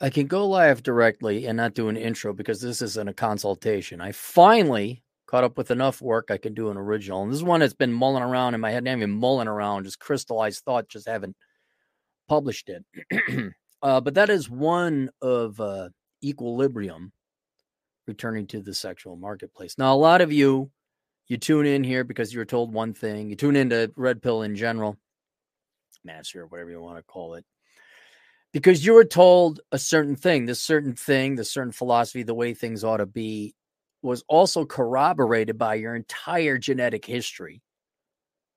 I can go live directly and not do an intro because this isn't a consultation. I finally caught up with enough work I can do an original. And this is one that's been mulling around in my head, not even mulling around, just crystallized thought, just haven't published it. uh, but that is one of uh, equilibrium returning to the sexual marketplace. Now, a lot of you, you tune in here because you were told one thing. You tune into Red Pill in general, Master, whatever you want to call it, because you were told a certain thing, this certain thing, this certain philosophy, the way things ought to be, was also corroborated by your entire genetic history.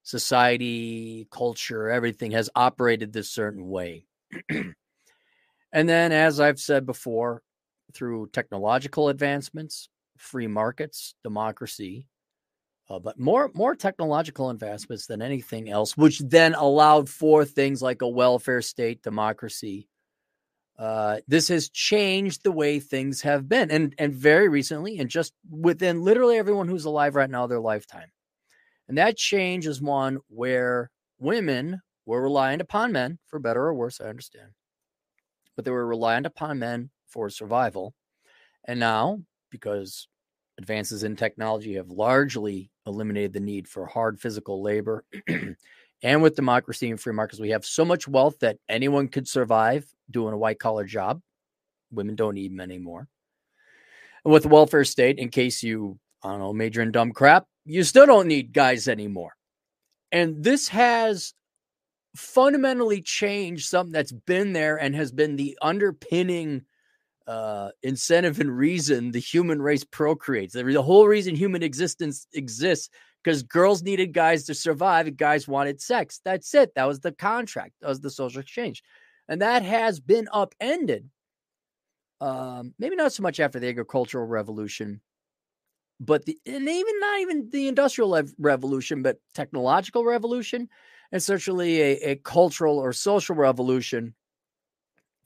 Society, culture, everything has operated this certain way. and then, as I've said before, through technological advancements, free markets, democracy, uh, but more more technological advancements than anything else, which then allowed for things like a welfare state, democracy. Uh, this has changed the way things have been, and and very recently, and just within literally everyone who's alive right now, their lifetime, and that change is one where women were reliant upon men, for better or worse, I understand, but they were reliant upon men for survival. And now, because advances in technology have largely eliminated the need for hard physical labor, and with democracy and free markets, we have so much wealth that anyone could survive doing a white collar job. Women don't need men anymore. And with the welfare state, in case you, I don't know, major in dumb crap, you still don't need guys anymore. And this has fundamentally changed something that's been there and has been the underpinning uh, incentive and reason the human race procreates. The whole reason human existence exists because girls needed guys to survive and guys wanted sex. That's it. That was the contract. That was the social exchange. And that has been upended. Um, maybe not so much after the agricultural revolution, but the and even not even the industrial revolution, but technological revolution, and certainly a, a cultural or social revolution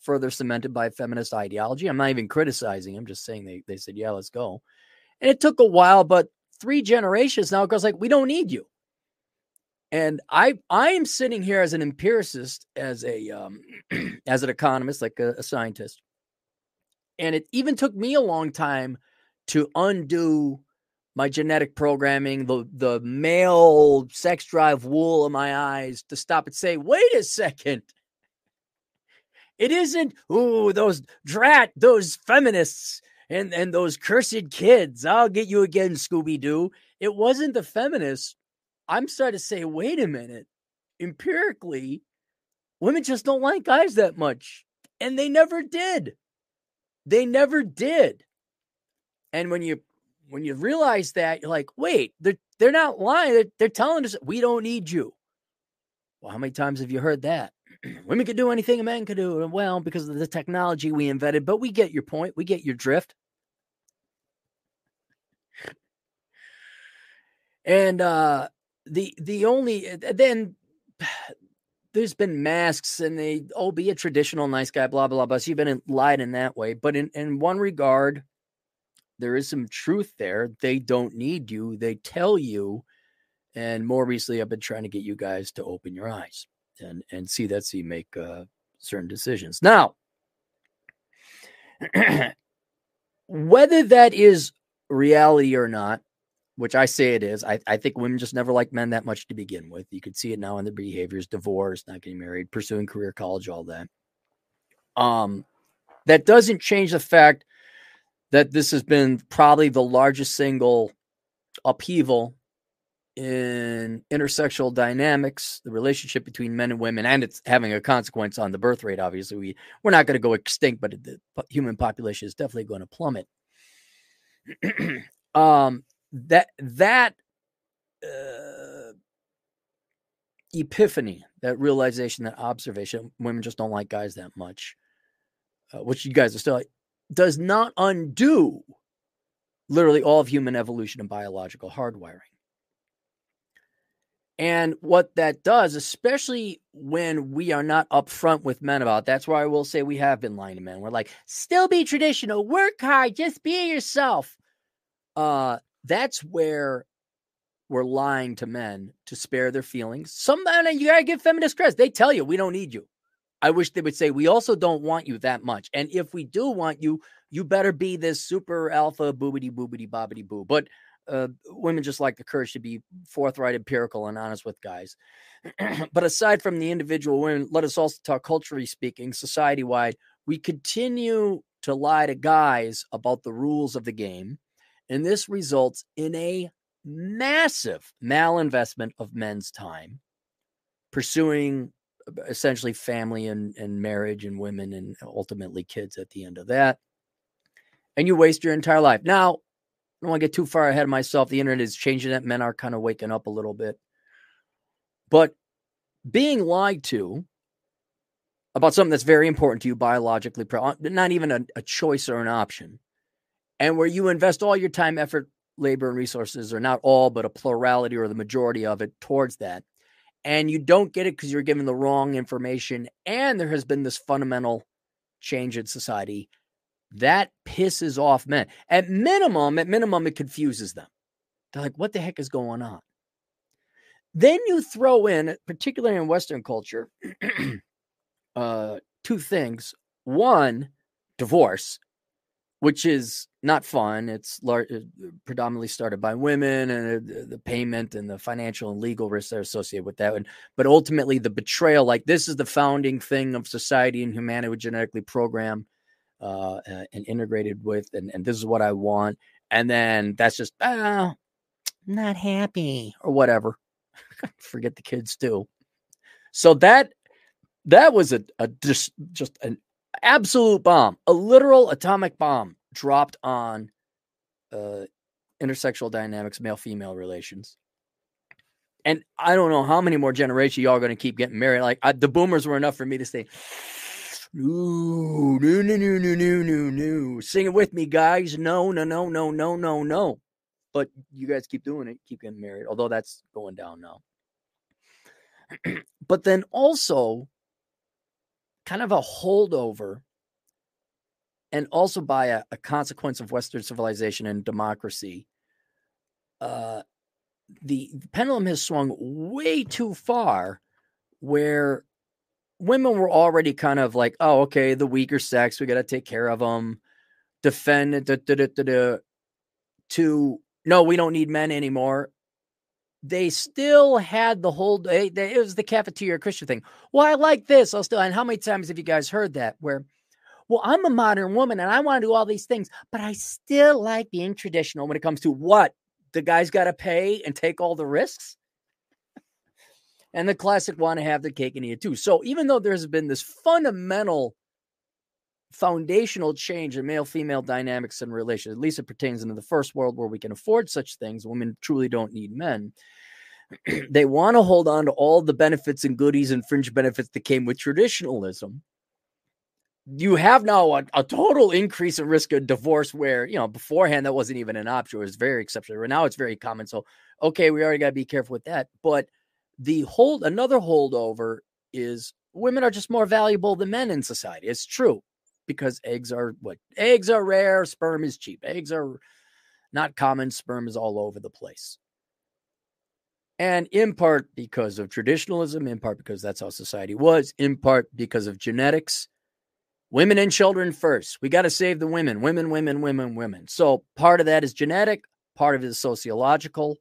further cemented by feminist ideology. I'm not even criticizing. I'm just saying they, they said, yeah, let's go. And it took a while, but three generations now goes like, we don't need you. And I I am sitting here as an empiricist, as a um, as an economist, like a, a scientist. And it even took me a long time to undo my genetic programming, the the male sex drive wool in my eyes to stop and say, wait a second. It isn't, ooh, those drat, those feminists and, and those cursed kids. I'll get you again, Scooby Doo. It wasn't the feminists. I'm starting to say, wait a minute. Empirically, women just don't like guys that much. And they never did. They never did. And when you when you realize that, you're like, wait, they're they're not lying. They're, they're telling us we don't need you. Well, how many times have you heard that? women could do anything a man could do. Well, because of the technology we invented, but we get your point. We get your drift. And uh the the only uh, then there's been masks and they oh be a traditional nice guy, blah blah blah. So you've been lied in that way. But in, in one regard, there is some truth there. They don't need you. They tell you. And more recently, I've been trying to get you guys to open your eyes and and see that see make uh, certain decisions. Now, whether that is reality or not, which I say it is, I, I think women just never like men that much to begin with. You could see it now in their behaviors, divorce, not getting married, pursuing career, college, all that. Um, that doesn't change the fact that this has been probably the largest single upheaval in intersexual dynamics, the relationship between men and women, and it's having a consequence on the birth rate. Obviously, we we're not going to go extinct, but the human population is definitely going to plummet. um, that that uh, epiphany, that realization, that observation, women just don't like guys that much, uh, which you guys are still like, does not undo literally all of human evolution and biological hardwiring. And what that does, especially when we are not upfront with men about, that's where I will say we have been lying to men. We're like, still be traditional, work hard, just be yourself. Uh, that's where we're lying to men to spare their feelings. Some men, you gotta give feminist credit. They tell you we don't need you. I wish they would say, we also don't want you that much. And if we do want you, you better be this super alpha boobity boobity bobbity boo. But uh, women just like the courage to be forthright, empirical, and honest with guys. but aside from the individual women, let us also talk culturally speaking, society wide. We continue to lie to guys about the rules of the game. And this results in a massive malinvestment of men's time pursuing uh, essentially family and, and marriage and women and ultimately kids at the end of that. And you waste your entire life. Now, don't want to get too far ahead of myself. The internet is changing that. Men are kind of waking up a little bit. But being lied to about something that's very important to you biologically, uh, not even a, a choice or an option, and where you invest all your time, effort, labor, and resources, or not all, but a plurality or the majority of it towards that. And you don't get it because you're given the wrong information. And there has been this fundamental change in society that pisses off men. At minimum, at minimum, it confuses them. They're like, what the heck is going on? Then you throw in, particularly in Western culture, uh, two things. One, divorce, which is not fun. It's lar- uh, predominantly started by women and the payment and the financial and legal risks that are associated with that. And, but ultimately, the betrayal like this is the founding thing of society and humanity, genetically programmed uh, uh, and integrated with, and, and this is what I want. And then that's just, ah, not happy or whatever. Forget the kids too. So that that was a, a just just an absolute bomb, a literal atomic bomb dropped on uh, intersexual dynamics, male female relations. And I don't know how many more generations y'all going to keep getting married. Like I, the boomers were enough for me to say, no, no, no, no, no, no, no, no. Sing it with me, guys. No, no, no, no, no, no, no. But you guys keep doing it, keep getting married, although that's going down now. but then also, kind of a holdover and also by a, a consequence of Western civilization and democracy, uh, the, the pendulum has swung way too far where women were already kind of like, oh, okay, the weaker sex, we got to take care of them, defend, da, da, da, to no, we don't need men anymore. They still had the whole, they, it was the cafeteria Christian thing. Well, I like this. I'll still, and how many times have you guys heard that where, well, I'm a modern woman and I want to do all these things, but I still like being traditional when it comes to what the guy's got to pay and take all the risks. And the classic want to have the cake and eat it too. So even though there's been this fundamental foundational change in male female dynamics and relations, at least it pertains into the first world where we can afford such things, women truly don't need men. they want to hold on to all the benefits and goodies and fringe benefits that came with traditionalism you have now a, a, total increase in risk of divorce where you know beforehand that wasn't even an option it was very exceptional Right now it's very common so okay we already got to be careful with that but the hold another holdover is women are just more valuable than men in society it's true because eggs are what eggs are rare sperm is cheap eggs are not common sperm is all over the place and in part because of traditionalism in part because that's how society was in part because of genetics Women and children first. We got to save the women, women, women, women, women. So part of that is genetic, part of it is sociological.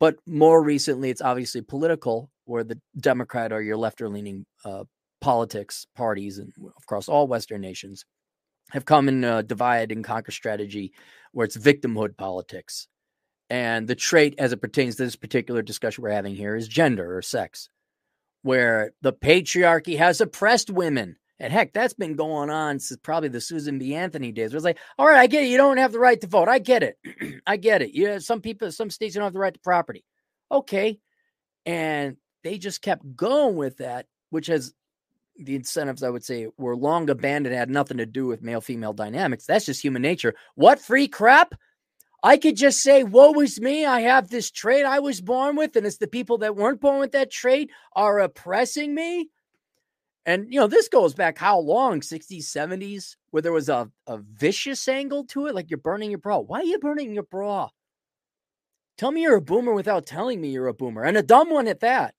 But more recently, it's obviously political, where the Democrat or your left or leaning uh, politics parties, and across all Western nations, have come in a divide and conquer strategy where it's victimhood politics. And the trait, as it pertains to this particular discussion we're having here, is gender or sex, where the patriarchy has oppressed women and heck, that's been going on since probably the Susan B. Anthony days. It was like, all right, I get it. You don't have the right to vote. I get it. I get it. Yeah, some people, some states don't have the right to property. Okay. And they just kept going with that, which has the incentives, I would say, were long abandoned, had nothing to do with male female dynamics. That's just human nature. What free crap? I could just say, woe is me. I have this trait I was born with, and it's the people that weren't born with that trait are oppressing me. And you know, this goes back how long? 60s, 70s, where there was a, a vicious angle to it, like you're burning your bra. Why are you burning your bra? Tell me you're a boomer without telling me you're a boomer, and a dumb one at that.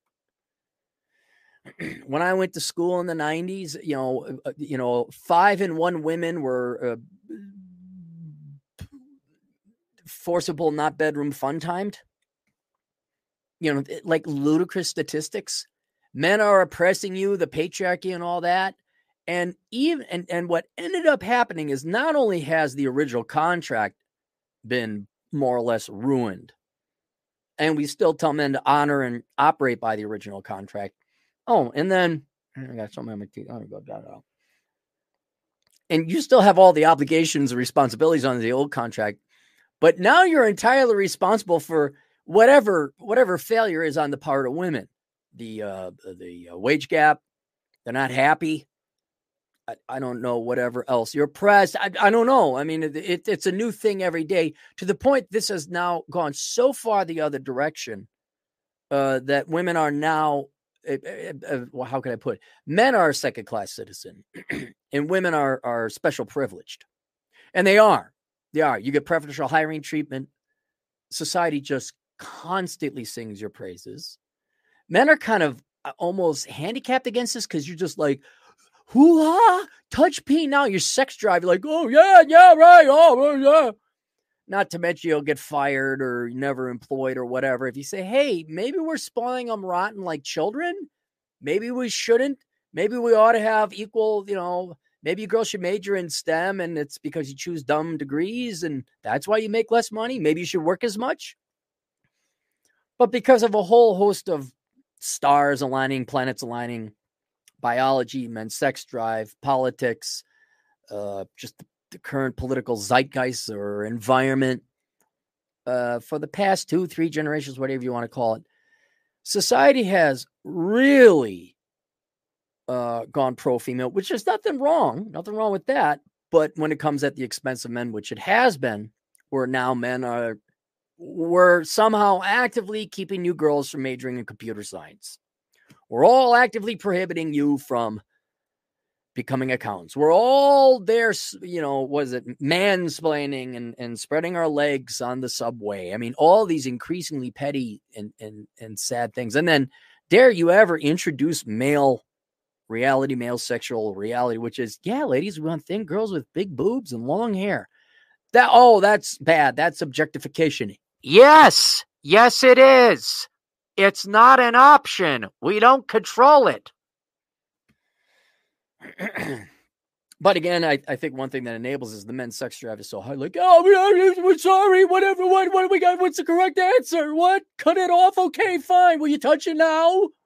when I went to school in the 90s, you know, uh, you know, five in one women were uh, forcible, not bedroom fun timed. You know, like ludicrous statistics. Men are oppressing you, the patriarchy and all that. And even and, and what ended up happening is not only has the original contract been more or less ruined, and we still tell men to honor and operate by the original contract. Oh, and then I got something on my teeth. Me go that out. And you still have all the obligations and responsibilities under the old contract, but now you're entirely responsible for whatever whatever failure is on the part of women. The uh, the uh, wage gap, they're not happy. I, I, don't know whatever else you're pressed. I, I don't know. I mean, it, it, it's a new thing every day to the point this has now gone so far the other direction uh, that women are now uh, well, how can I put it? Men are a second class citizen, and women are are special privileged, and they are. They are. You get preferential hiring treatment. Society just constantly sings your praises. Men are kind of uh, almost handicapped against this because you're just like, hoo ha, touch P now. Your sex drive, you're like, oh yeah, yeah, right, oh yeah. Not to mention you'll get fired or never employed or whatever. If you say, hey, maybe we're spoiling them rotten like children, maybe we shouldn't. Maybe we ought to have equal, you know, maybe a girl should major in STEM and it's because you choose dumb degrees and that's why you make less money. Maybe you should work as much. But because of a whole host of stars aligning, planets aligning, biology, men's sex drive, politics, uh, just the the current political zeitgeist or environment uh, for the past two, three generations, whatever you want to call it, society has really uh, gone pro female, which is nothing wrong, nothing wrong with that. But when it comes at the expense of men, which it has been, where now men are, we're somehow actively keeping you girls from majoring in computer science. We're all actively prohibiting you from becoming accountants. We're all there, you know, was it mansplaining and, and spreading our legs on the subway? I mean, all these increasingly petty and, and, and sad things. And then, dare you ever introduce male reality, male sexual reality, which is, yeah, ladies, we want thin girls with big boobs and long hair. That, oh, that's bad. That's objectification. Yes, yes, it is. It's not an option. We don't control it. but again, I, I think one thing that enables is the men's sex drive is so high. Like, oh, we're sorry, whatever. What, what do we got? What's the correct answer? What? Cut it off? Okay, fine. Will you touch it now?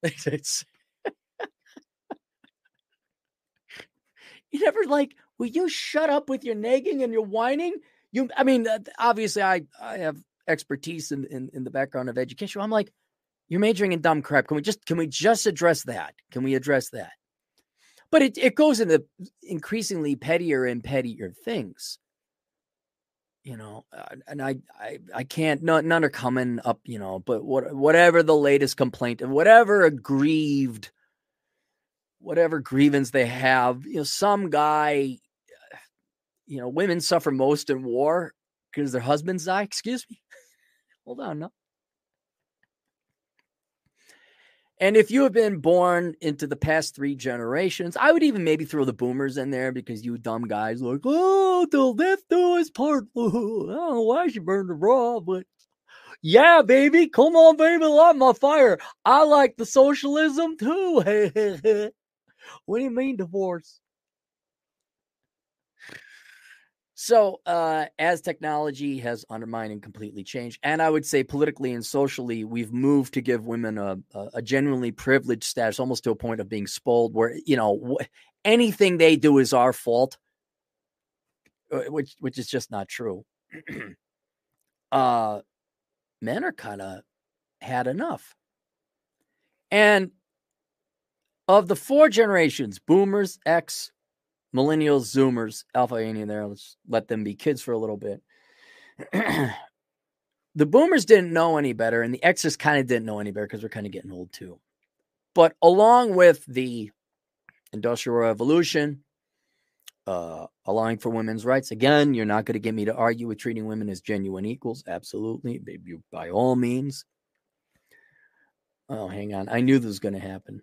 It's, you never like, will you shut up with your nagging and your whining? You, I mean, obviously, I I have expertise in, in in the background of education. I'm like, you're majoring in dumb crap. Can we just can we just address that? Can we address that? But it, it goes into increasingly pettier and pettier things. You know, uh, and I, I, I can't. None, none are coming up. You know, but what, whatever the latest complaint and whatever aggrieved, whatever grievance they have, you know, some guy, you know, women suffer most in war because their husbands die. Excuse me. Hold on, no. And if you have been born into the past three generations, I would even maybe throw the boomers in there because you dumb guys like, oh, the leftovers part. I don't know why she burned the bra, but yeah, baby, come on, baby, light my fire. I like the socialism too. what do you mean divorce? So, uh, as technology has undermined and completely changed, and I would say politically and socially, we've moved to give women a, a, genuinely privileged status, almost to a point of being spoiled, where you know anything they do is our fault, uh, which which is just not true. uh, men are kind of had enough, and of the four generations, Boomers, X, millennials, Zoomers, Alpha, any there. Let's let them be kids for a little bit. the Boomers didn't know any better, and the X's kind of didn't know any better because we're kind of getting old too. But along with the Industrial Revolution, uh, allowing for women's rights, again, you're not going to get me to argue with treating women as genuine equals. Absolutely, by all means. Oh, hang on. I knew this was going to happen.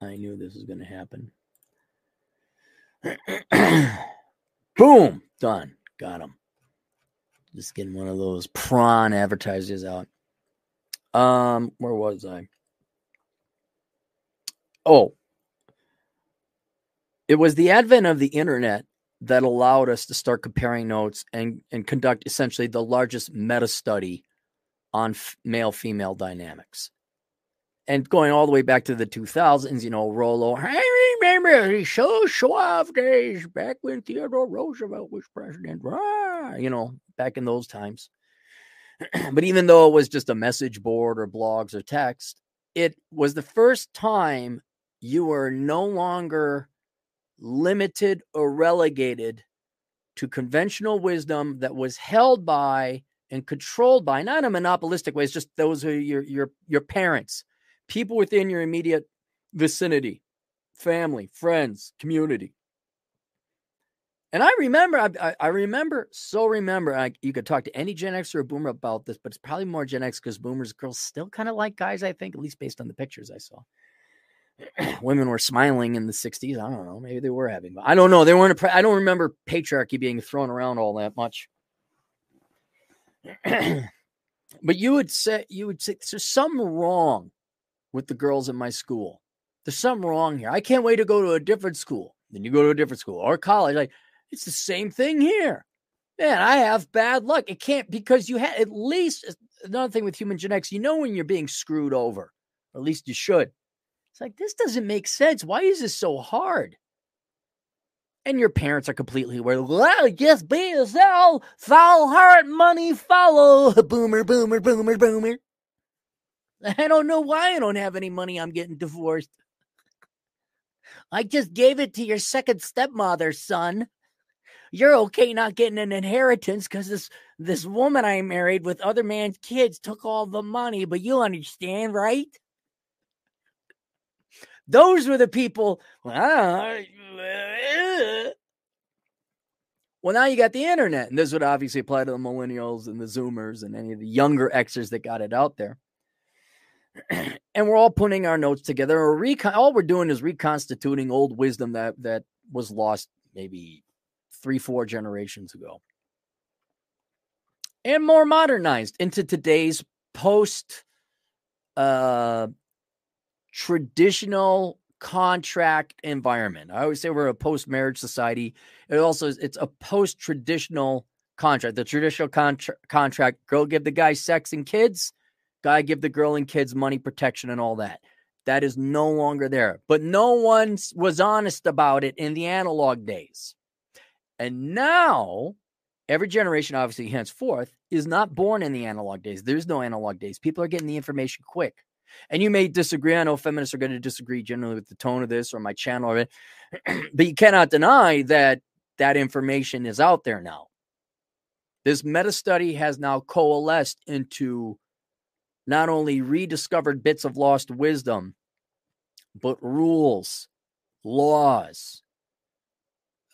I knew this was going to happen. Boom, done. Got him. Just getting one of those prawn advertisers out. Um, where was I? Oh, it was the advent of the internet that allowed us to start comparing notes and and conduct essentially the largest meta study on f- male female dynamics. And going all the way back to the 2000s, you know, Rollo, I remember the SoSuave days back when Theodore Roosevelt was president, ah, you know, back in those times. but even though it was just a message board or blogs or text, it was the first time you were no longer limited or relegated to conventional wisdom that was held by and controlled by not in a monopolistic way it's just those are your your your parents people within your immediate vicinity family friends community and I remember, I, I remember, so remember, I, you could talk to any Gen X or a Boomer about this, but it's probably more Gen X because Boomers, girls still kind of like guys, I think, at least based on the pictures I saw. Women were smiling in the 60s. I don't know. Maybe they were having, I don't know. They weren't, I don't remember patriarchy being thrown around all that much. but you would say, you would say, there's something wrong with the girls in my school. There's something wrong here. I can't wait to go to a different school. Then you go to a different school or college. Like, it's the same thing here. Man, I have bad luck. It can't because you had at least uh, another thing with human genetics, you know when you're being screwed over, or at least you should. It's like this doesn't make sense. Why is this so hard? And your parents are completely aware. Well, just be yourself. Follow heart, money follow. Boomer, boomer, boomer, boomer. I don't know why I don't have any money. I'm getting divorced. I just gave it to your second stepmother, son you're okay not getting an inheritance because this this woman I married with other man's kids took all the money, but you understand, right? Those were the people. Well, now you got the internet, and this would obviously apply to the millennials and the Zoomers and any of the younger Xers that got it out there. and we're all putting our notes together. Or recon- all we're doing is reconstituting old wisdom that that was lost maybe three, four generations ago. And more modernized into today's post uh, traditional contract environment. I always say we're a post marriage society. It also is, it's a post traditional contract. The traditional contra- contract, girl give the guy sex and kids, guy give the girl and kids money, protection, and all that. That is no longer there. But no one was honest about it in the analog days. And now, every generation, obviously, henceforth, is not born in the analog days. There's no analog days. People are getting the information quick. And you may disagree. I know feminists are going to disagree generally with the tone of this or my channel of it, but you cannot deny that that information is out there now. This meta study has now coalesced into not only rediscovered bits of lost wisdom, but rules, laws,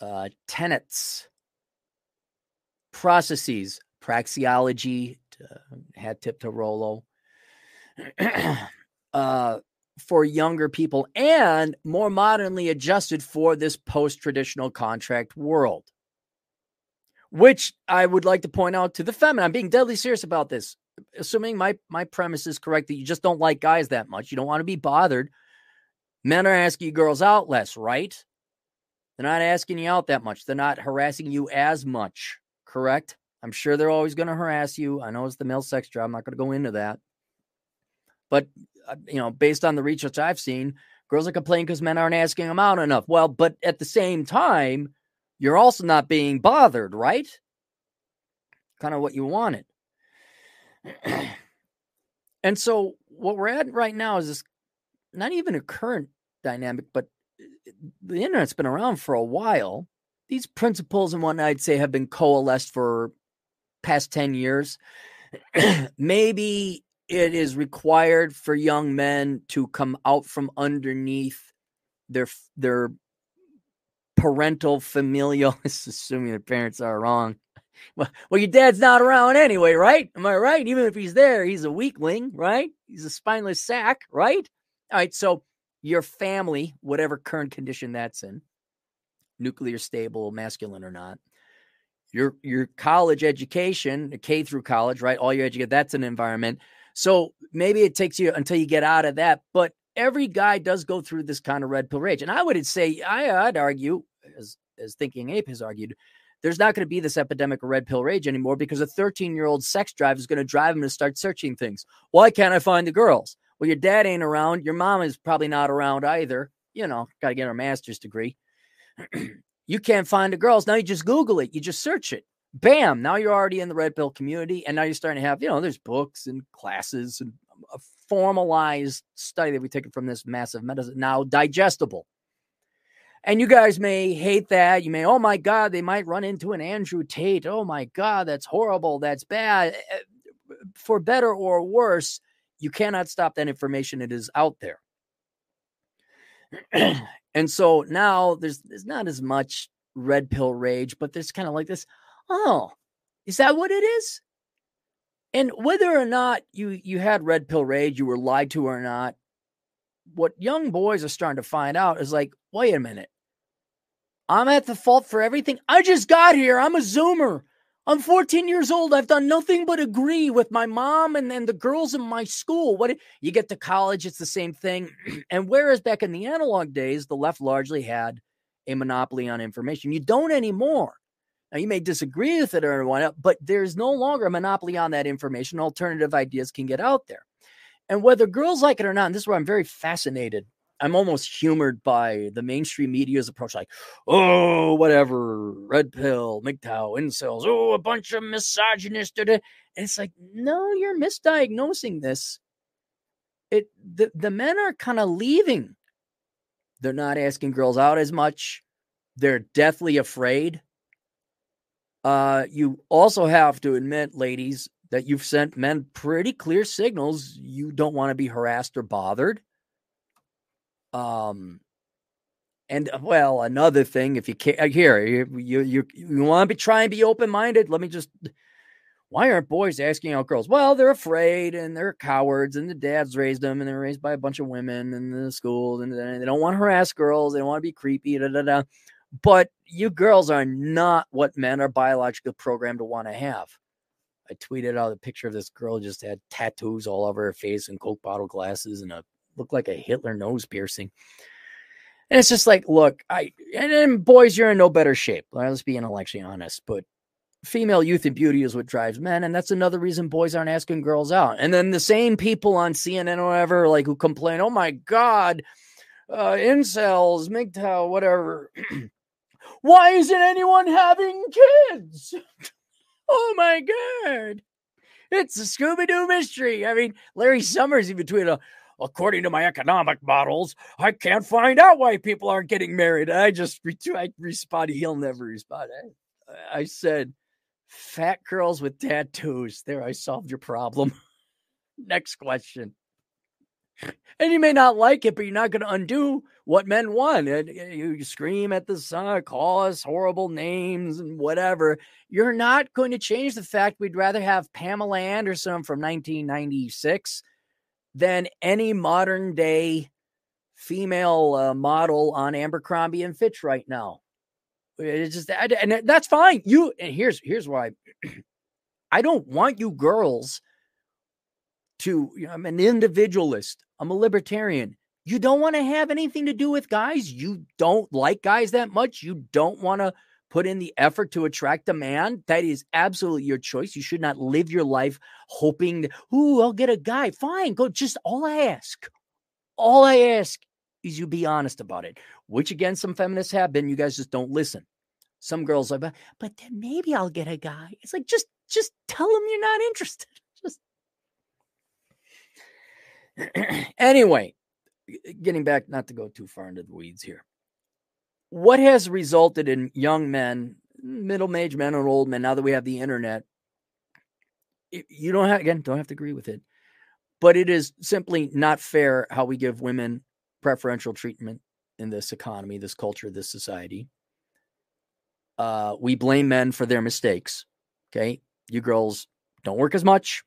uh, tenets, processes, praxeology, hat tip to Rollo, uh, for younger people and more modernly adjusted for this post traditional contract world. Which I would like to point out to the feminine. I'm being deadly serious about this. Assuming my my premise is correct that you just don't like guys that much, you don't want to be bothered. Men are asking girls out less, right? They're not asking you out that much. They're not harassing you as much, correct? I'm sure they're always going to harass you. I know it's the male sex drive. I'm not going to go into that. But, uh, you know, based on the research I've seen, girls are complaining because men aren't asking them out enough. Well, but at the same time, you're also not being bothered, right? Kind of what you wanted. And so, what we're at right now is this not even a current dynamic, but eh, the internet's been around for a while. These principles and whatnot, I'd say, have been coalesced for past 10 years. Maybe it is required for young men to come out from underneath their their parental familial assuming their parents are wrong well, your dad's not around anyway right am i right even if he's there he's a weakling right he's a spineless sack right all right so your family, whatever current condition that's in, nuclear stable, masculine or not, your your college education, K through college, right? All your education, that's an environment. So maybe it takes you until you get out of that. But every guy does go through this kind of red pill rage. And I would say, I, I'd argue, as, as Thinking Ape has argued, there's not going to be this epidemic of red pill rage anymore because a 13 year old sex drive is going to drive him to start searching things. Why can't I find the girls? Well, your dad ain't around. Your mom is probably not around either. You know, got to get her master's degree. you can't find the girls. Now you just Google it, you just search it. Bam, now you're already in the red pill community. And now you're starting to have, you know, there's books and classes and a formalized study that we take it from this massive medicine now digestible. And you guys may hate that. You may, oh my God, they might run into an Andrew Tate. Oh my God, that's horrible. That's bad. Eh, eh, for better or worse, you cannot stop that information. It is out there. and so now there's there's not as much red pill rage, but there's kind of like this, oh, is that what it is? And whether or not you you had red pill rage, you were lied to or not, what young boys are starting to find out is like, wait a minute. I'm at the fault for everything. I just got here. I'm a zoomer. I'm 14 years old. I've done nothing but agree with my mom and then the girls in my school. What you get to college, it's the same thing. and whereas back in the analog days, the left largely had a monopoly on information, you don't anymore. Now, you may disagree with it or whatnot, but there's no longer a monopoly on that information. Alternative ideas can get out there. And whether girls like it or not, and this is where I'm very fascinated. I'm almost humored by the mainstream media's approach, like, oh, whatever, red pill, MGTOW, incels, oh, a bunch of misogynists. And it's like, no, you're misdiagnosing this. It the, the men are kind of leaving. They're not asking girls out as much. They're deathly afraid uh, you also have to admit, ladies, that you've sent men pretty clear signals you don't want to be harassed or bothered. Um, and uh, well, another thing, if you can't uh, here, you you you, you want to be try and be open minded. Let me just. Why aren't boys asking out girls? Well, they're afraid and they're cowards, and the dads raised them, and they're raised by a bunch of women in the schools, and they don't want to harass girls. They don't want to be creepy. Da, da, da. But you girls are not what men are biologically programmed to want to have. I tweeted out a picture of this girl just had tattoos all over her face and Coke bottle glasses and a looked like a Hitler nose piercing. And it's just like, look, I and then boys, you're in no better shape. Let's be intellectually honest. But female youth and beauty is what drives men, and that's another reason boys aren't asking girls out. And then the same people on CNN or whatever, like who complain, oh my god, uh, incels, MGTOW, whatever. Why isn't anyone having kids? oh my God. It's a Scooby Doo mystery. I mean, Larry Summers in between a according to my economic models, I can't find out why people aren't getting married. I just I responded, he'll never respond. I, I said, fat girls with tattoos. There, I solved your problem. Next question. And you may not like it, but you're not going to undo what men want. And eh, you scream at the sun, call us horrible names and whatever. You're not going to change the fact we'd rather have Pamela Anderson from 1996 than any modern day female uh, model on Abercrombie and Fitch right now. It's just and that's fine. You and here's here's why I don't want you girls to you know, I'm an individualist. I'm a libertarian. You don't want to have anything to do with guys. You don't like guys that much. You don't want to put in the effort to attract a man. That is absolutely your choice. You should not live your life hoping, ooh, I'll get a guy. Fine, go. Just all I ask, all I ask is you be honest about it, which again, some feminists have been. You guys just don't listen. Some girls are, but then maybe I'll get a guy. It's like, just, just tell them you're not interested. Just. anyway, getting back, not to go too far into the weeds here. What has resulted in young men, middle aged men, and old men, now that we have the internet, you don't have, again, don't have to agree with it, but it is simply not fair how we give women preferential treatment in this economy, this culture, this society. Uh, we blame men for their mistakes. Okay. You girls don't work as much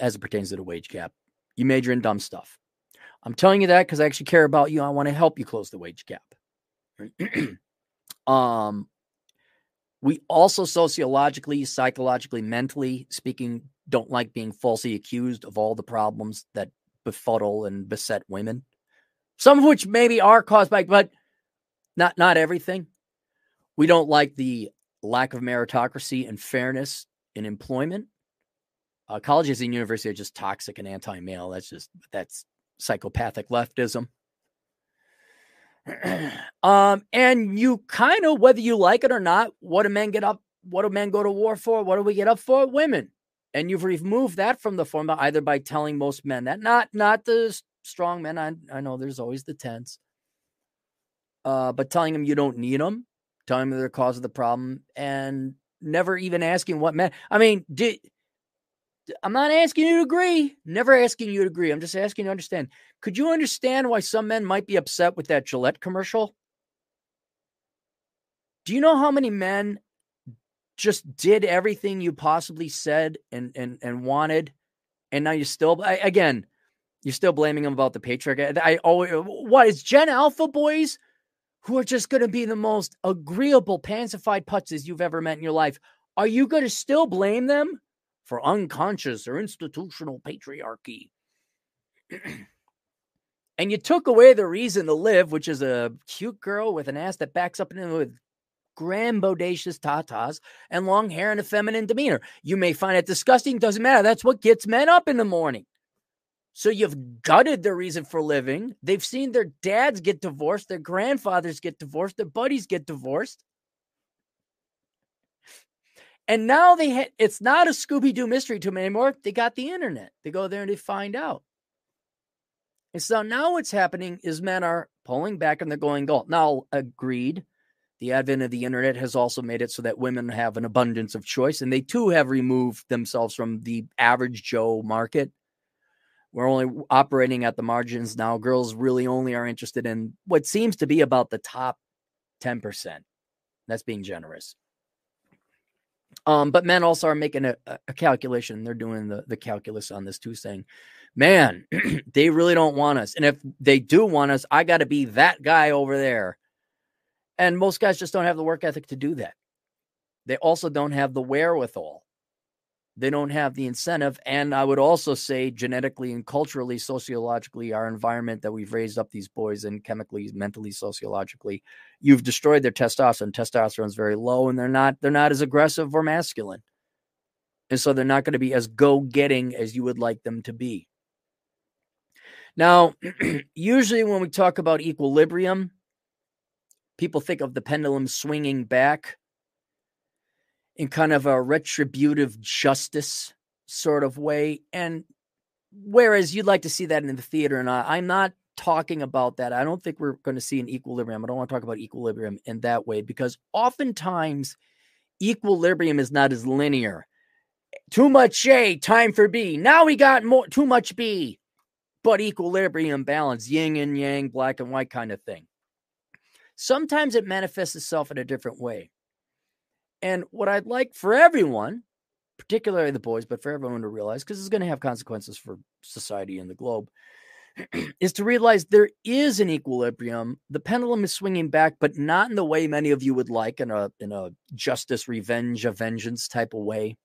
as it pertains to the wage gap. You major in dumb stuff. I'm telling you that because I actually care about you. I want to help you close the wage gap. um, we also sociologically, psychologically, mentally speaking, don't like being falsely accused of all the problems that befuddle and beset women. Some of which maybe are caused by, but not not everything. We don't like the lack of meritocracy and fairness in employment. Uh, colleges and universities are just toxic and anti-male. That's just that's psychopathic leftism. Um, and you kind of, whether you like it or not, what do men get up? What do men go to war for? What do we get up for? Women. And you've removed that from the formula either by telling most men that, not not the strong men. I, I know there's always the tense, uh, but telling them you don't need them, telling them they're the cause of the problem, and never even asking what men. I mean, did I'm not asking you to agree. Never asking you to agree. I'm just asking you to understand. Could you understand why some men might be upset with that Gillette commercial? Do you know how many men just did everything you possibly said and and and wanted, and now you still I, again, you're still blaming them about the patriarchy. I always what is Gen Alpha boys who are just going to be the most agreeable pacified putzes you've ever met in your life. Are you going to still blame them? For unconscious or institutional patriarchy. and you took away the reason to live, which is a cute girl with an ass that backs up in with grand bodacious tatas and long hair and a feminine demeanor. You may find it disgusting, doesn't matter. That's what gets men up in the morning. So you've gutted their reason for living. They've seen their dads get divorced, their grandfathers get divorced, their buddies get divorced. And now they ha- it's not a Scooby Doo mystery to them anymore. They got the internet. They go there and they find out. And so now what's happening is men are pulling back and they're going Galt. Now, agreed. The advent of the internet has also made it so that women have an abundance of choice, and they too have removed themselves from the average Joe market. We're only operating at the margins now. Girls really only are interested in what seems to be about the top 10%. That's being generous. Um, but men also are making a, a calculation. They're doing the, the calculus on this too, saying, man, they really don't want us. And if they do want us, I got to be that guy over there. And most guys just don't have the work ethic to do that. They also don't have the wherewithal they don't have the incentive. And I would also say, genetically and culturally, sociologically, our environment that we've raised up these boys in chemically, mentally, sociologically, you've destroyed their testosterone. Testosterone is very low, and they're not they're not as aggressive or masculine, and so they're not going to be as go getting as you would like them to be. Now, usually when we talk about equilibrium, people think of the pendulum swinging back in kind of a retributive justice sort of way. And whereas you'd like to see that in the theater, and I, I'm not talking about that. I don't think we're going to see an equilibrium. I don't want to talk about equilibrium in that way because oftentimes equilibrium is not as linear. Too much A, time for B. Now we got more too much B, but equilibrium balance, yin and yang, black and white kind of thing. Sometimes it manifests itself in a different way. And what I'd like for everyone, particularly the boys, but for everyone to realize, because it's going to have consequences for society and the globe, is to realize there is an equilibrium. The pendulum is swinging back, but not in the way many of you would like, in a in a justice, revenge, a vengeance type of way,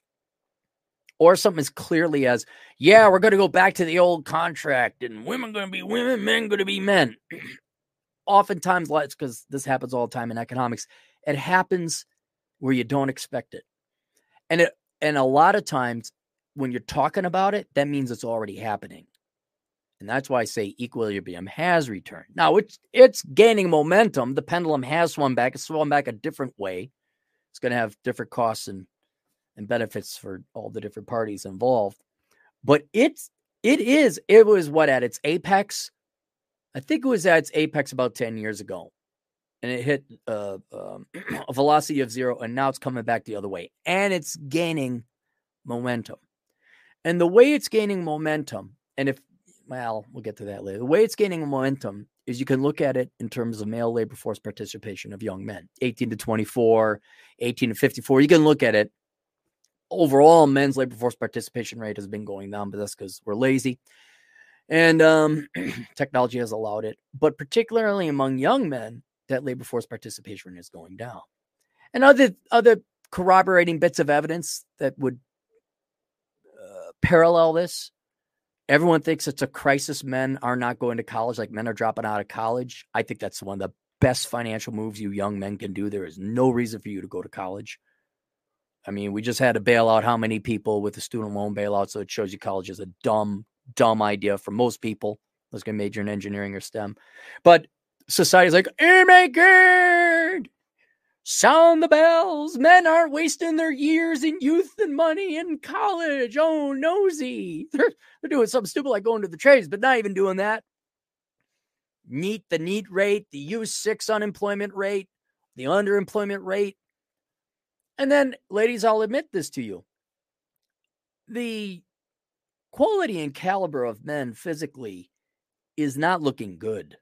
or something as clearly as, yeah, we're going to go back to the old contract, and women going to be women, men going to be men. Oftentimes, because this happens all the time in economics, it happens where you don't expect it. And it and a lot of times when you're talking about it, that means it's already happening. And that's why I say equilibrium has returned. Now it's it's gaining momentum. The pendulum has swung back. It's swung back a different way. It's going to have different costs and and benefits for all the different parties involved. But it's it is it was what at its apex. I think it was at its apex about 10 years ago and it hit uh, um, a velocity of zero, and now it's coming back the other way, and it's gaining momentum. And the way it's gaining momentum, and if well, we'll get to that later. The way it's gaining momentum is you can look at it in terms of male labor force participation of young men, 18 to 24, 18 to 54. You can look at it. Overall, men's labor force participation rate has been going down, but that's because we're lazy And um, technology has allowed it, but particularly among young men, that labor force participation is going down. And other other corroborating bits of evidence that would uh, parallel this. Everyone thinks it's a crisis. Men are not going to college, like men are dropping out of college. I think that's one of the best financial moves you young men can do. There is no reason for you to go to college. I mean, we just had to bail out how many people with the student loan bailout. So it shows you college is a dumb, dumb idea for most people. Let's get major in engineering or STEM. But society's like, oh my God, sound the bells. Men aren't wasting their years in youth and money in college. Oh, nosy. They're, they're doing something stupid like going to the trades, but not even doing that. NEET, the NEET rate, the U6 unemployment rate, the underemployment rate. And then, ladies, I'll admit this to you. The quality and caliber of men physically is not looking good.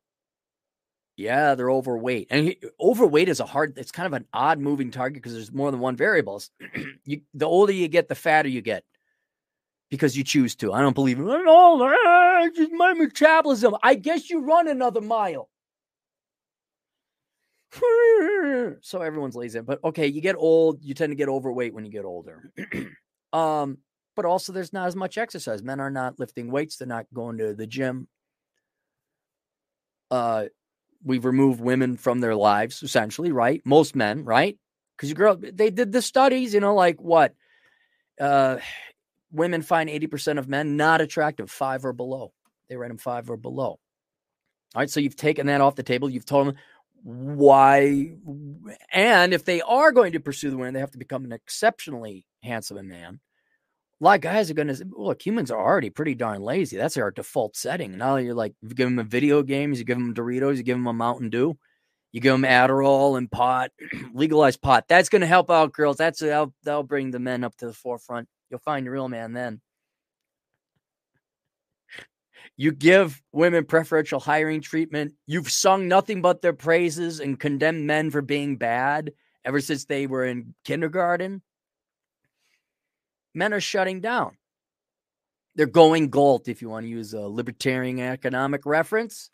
Yeah, they're overweight. And he, overweight is a hard, it's kind of an odd moving target because there's more than one variables. you, the older you get, the fatter you get because you choose to. I don't believe it. No, just my metabolism. I guess you run another mile. so everyone's lazy. But okay, you get old, you tend to get overweight when you get older. um, but also there's not as much exercise. Men are not lifting weights, they're not going to the gym. Uh we've removed women from their lives essentially, right? Most men, right? Because you grow up, they did the studies, you know, like what? Uh, women find 80% of men not attractive, five or below. They rate them five or below. All right. So you've taken that off the table. You've told them why. And if they are going to pursue the women, they have to become an exceptionally handsome man a lot of guys are going to look. Humans are already pretty darn lazy. That's our default setting. Now you're like, you give them a video games, you give them Doritos, you give them a Mountain Dew, you give them Adderall and pot, legalize pot. That's going to help out girls. That's that'll, that'll bring the men up to the forefront. You'll find your real man then. You give women preferential hiring treatment. You've sung nothing but their praises and condemned men for being bad ever since they were in kindergarten men are shutting down. They're going Galt, if you want to use a libertarian economic reference.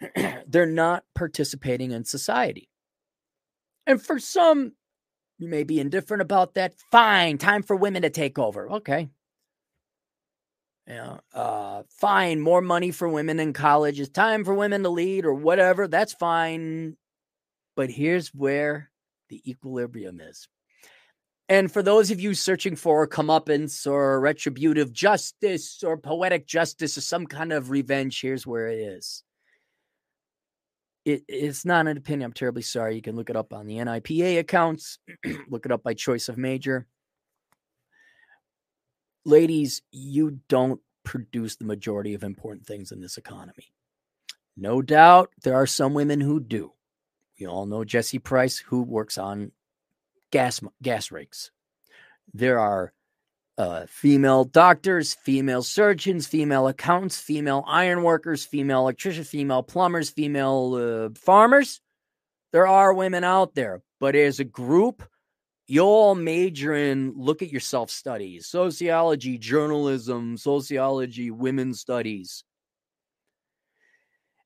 They're not participating in society. And for some, you may be indifferent about that. Fine, time for women to take over. Okay. Yeah, uh, fine, more money for women in college. It's time for women to lead or whatever. That's fine. But here's where the equilibrium is. And for those of you searching for comeuppance or retributive justice or poetic justice or some kind of revenge, here's where it is. It, it's not an opinion. I'm terribly sorry. You can look it up on the NIPA accounts, look it up by choice of major. Ladies, you don't produce the majority of important things in this economy. No doubt there are some women who do. We all know Jesse Price, who works on gas gas rigs. There are uh, female doctors, female surgeons, female accountants, female iron workers, female electricians, female plumbers, female uh, farmers. There are women out there, but as a group, you all major in look at yourself studies, sociology, journalism, sociology, women's studies.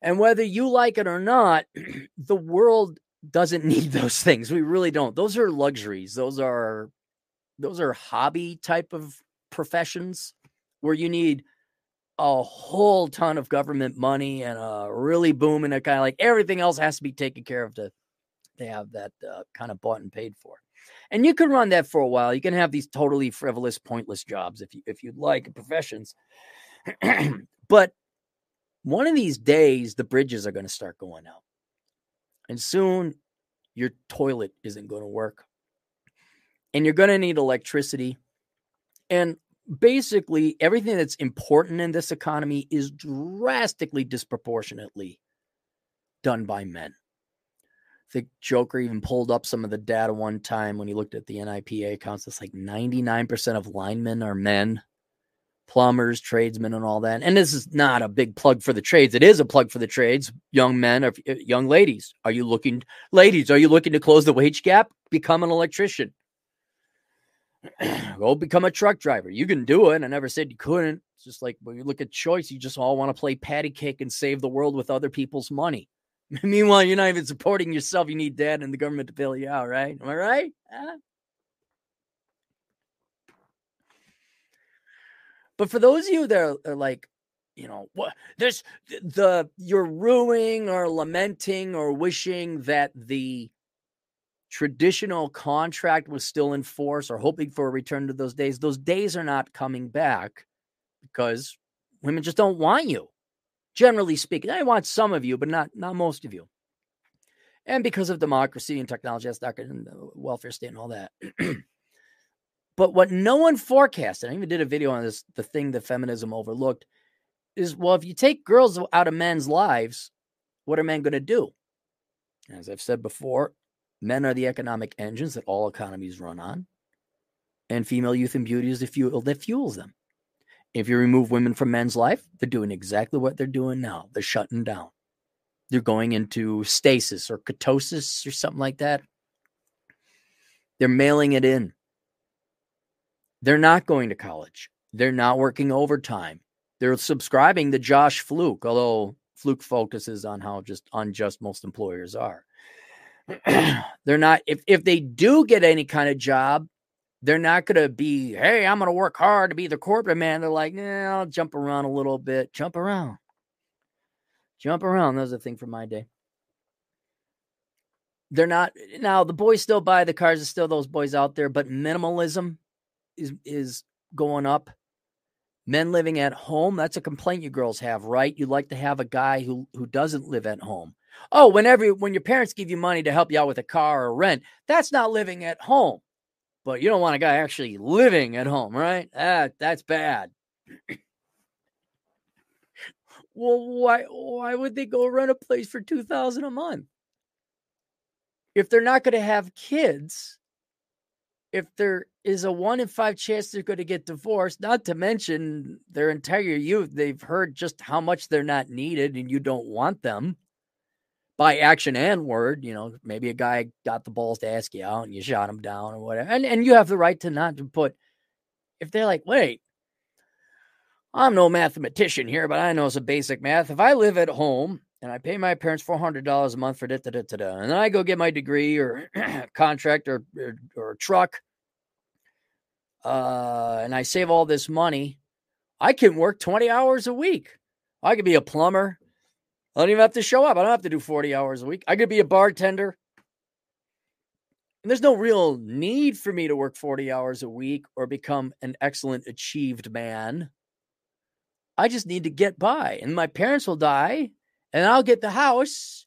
And whether you like it or not, the world doesn't need those things. We really don't. Those are luxuries. Those are those are hobby type of professions where you need a whole ton of government money and a really booming a kind of like everything else has to be taken care of to they have that uh, kind of bought and paid for. And you can run that for a while. You can have these totally frivolous, pointless jobs if you if you'd like professions. but one of these days the bridges are going to start going out. And soon your toilet isn't going to work. And you're going to need electricity. And basically, everything that's important in this economy is drastically disproportionately done by men. I think Joker even pulled up some of the data one time when he looked at the NIPA accounts. It's like 99% of linemen are men plumbers, tradesmen, and all that. And this is not a big plug for the trades. It is a plug for the trades, young men or uh, young ladies. Are you looking, ladies, are you looking to close the wage gap? Become an electrician. Go become a truck driver. You can do it. I never said you couldn't. It's just like when you look at choice, you just all want to play patty cake and save the world with other people's money. Meanwhile, you're not even supporting yourself. You need dad and the government to bail you out, right? Am I right? Huh? But for those of you that are, are like, you know, what this the you're ruining or lamenting or wishing that the traditional contract was still in force or hoping for a return to those days, those days are not coming back because women just don't want you. Generally speaking, I want some of you, but not not most of you. And because of democracy and technology, that's not and the uh, welfare state and all that. but what no one forecasted, I even did a video on this, the thing that feminism overlooked, is well, if you take girls out of men's lives, what are men going to do? As I've said before, Men are the economic engines that all economies run on, and female youth and beauty is the fuel that fuels them. If you remove women from men's life, they're doing exactly what they're doing now. They're shutting down. They're going into stasis or ketosis or something like that. They're mailing it in. They're not going to college. They're not working overtime. They're subscribing to Josh Fluke, although Fluke focuses on how just unjust most employers are. they're not if if they do get any kind of job, they're not going to be, hey, I'm going to work hard to be the corporate man. They're like, nah, I'll jump around a little bit. Jump around. Jump around. That was a thing from my day. They're not now. The boys still buy the cars. There's still those boys out there, but minimalism is is going up. Men living at home. That's a complaint you girls have, right? You like to have a guy who who doesn't live at home. Oh, whenever when your parents give you money to help you out with a car or rent, that's not living at home. But you don't want a guy actually living at home, right? That that's bad. well, why why would they go rent a place for 2000 a month? If they're not going to have kids, if there is a one in five chance they're going to get divorced, not to mention their entire youth, they've heard just how much they're not needed and you don't want them by action and word, you know, maybe a guy got the balls to ask you out and you shot him down or whatever. And and you have the right to not to put if they're like, wait, I'm no mathematician here, but I know some basic math. If I live at home and I pay my parents four hundred dollars a month for da da da da da, and then I go get my degree or contract or, or or truck, uh, and I save all this money, I can work twenty hours a week. I could be a plumber. I don't even have to show up. I don't have to do 40 hours a week. I could be a bartender. And there's no real need for me to work 40 hours a week or become an excellent achieved man. I just need to get by. And my parents will die and I'll get the house.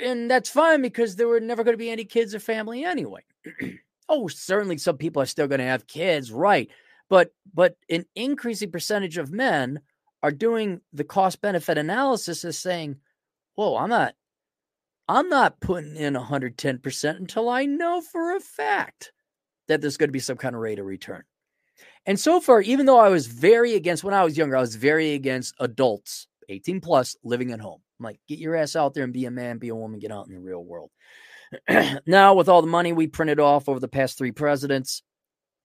And that's fine because there were never going to be any kids or family anyway. oh, certainly some people are still going to have kids, right? But but an increasing percentage of men are doing the cost benefit analysis is saying, whoa, I'm not I'm not putting in 110% until I know for a fact that there's going to be some kind of rate of return. And so far, even though I was very against when I was younger, I was very against adults, 18 plus, living at home. I'm like, get your ass out there and be a man, be a woman, get out in the real world. now, with all the money we printed off over the past three presidents,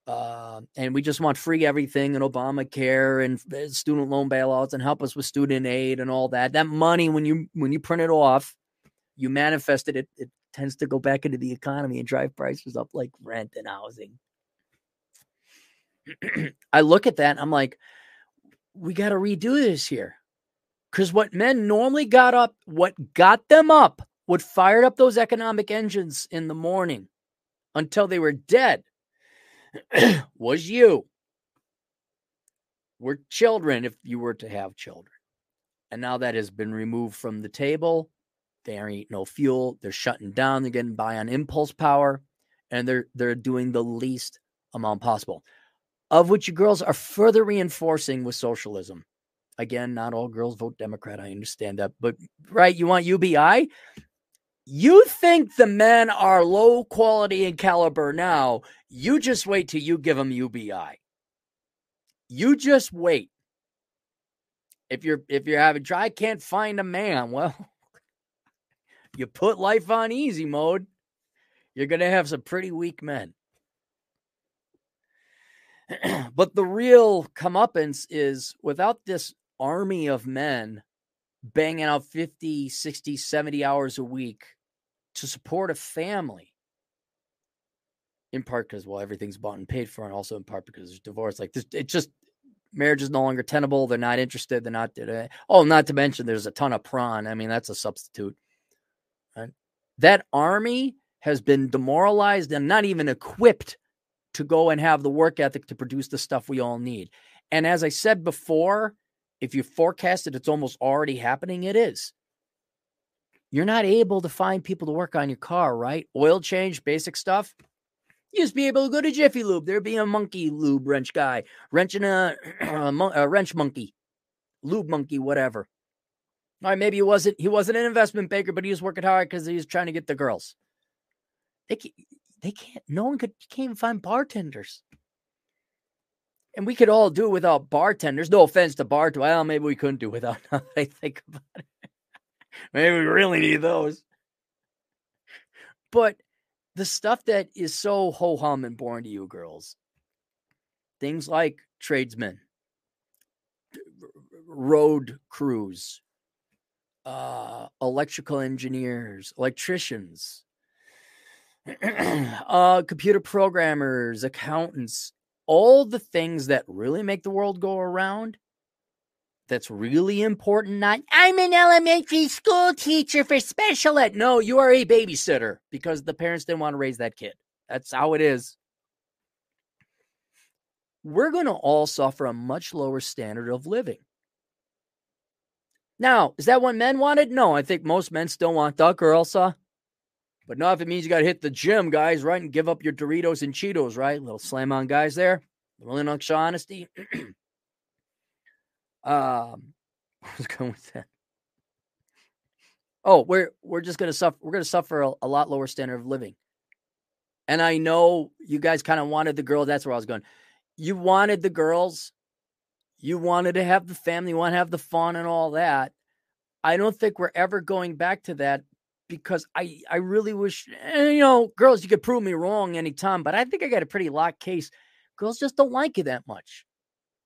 uh, and we just want free everything and Obamacare and uh, student loan bailouts and help us with student aid and all that. That money, when you when you print it off, you manifest it, it, it tends to go back into the economy and drive prices up like rent and housing. I look at that I'm like, we got to redo this here. Because what men normally got up, what got them up, what fired up those economic engines in the morning until they were dead was you. Were children if you were to have children. And now that has been removed from the table. There ain't no fuel. They're shutting down. They're getting by on impulse power. And they're they're doing the least amount possible. Of which you girls are further reinforcing with socialism. Again, not all girls vote Democrat. I understand that. But right, you want UBI? You think the men are low quality and caliber now. You just wait till you give them UBI. You just wait. If you're if you're having try can't find a man, well, you put life on easy mode. You're gonna have some pretty weak men. but the real comeuppance is without this army of men banging out 50, 60, 70 hours a week to support a family. In part because, well, everything's bought and paid for, and also in part because there's divorce. Like this, it just marriage is no longer tenable. They're not interested. They're not. Uh, oh, not to mention there's a ton of prawn. I mean, that's a substitute. Right? That army has been demoralized and not even equipped to go and have the work ethic to produce the stuff we all need. And as I said before, if you forecast it, it's almost already happening. It is. You're not able to find people to work on your car, right? Oil change, basic stuff. You just be able to go to Jiffy Lube. There'd be a monkey lube wrench guy wrenching a, a, wrench monkey, lube monkey, whatever. All right, maybe he wasn't he wasn't an investment banker, but he was working hard because he was trying to get the girls. They can't, they can't. No one could. You can't even find bartenders. And we could all do without bartenders. No offense to bar. Well, maybe we couldn't do without. I think about it. maybe we really need those. But the stuff that is so ho hum and boring to you girls, things like tradesmen, road crews, uh, electrical engineers, electricians, uh, computer programmers, accountants, all the things that really make the world go around. That's really important. Not, I'm an elementary school teacher for special ed. No, you are a babysitter because the parents didn't want to raise that kid. That's how it is. We're going to all suffer a much lower standard of living. Now, is that what men wanted? No, I think most men still want or else, uh, but not if it means you got to hit the gym, guys, right? And give up your Doritos and Cheetos, right? Little slam on guys there. Little extra honesty. um, was going with that. Oh, we're we're just gonna suffer. We're gonna suffer a, a lot lower standard of living. And I know you guys kind of wanted the girl. That's where I was going. You wanted the girls. You wanted to have the family. You want to have the fun and all that. I don't think we're ever going back to that because I I really wish eh, you know girls you could prove me wrong anytime, but I think I got a pretty locked case. Girls just don't like you that much,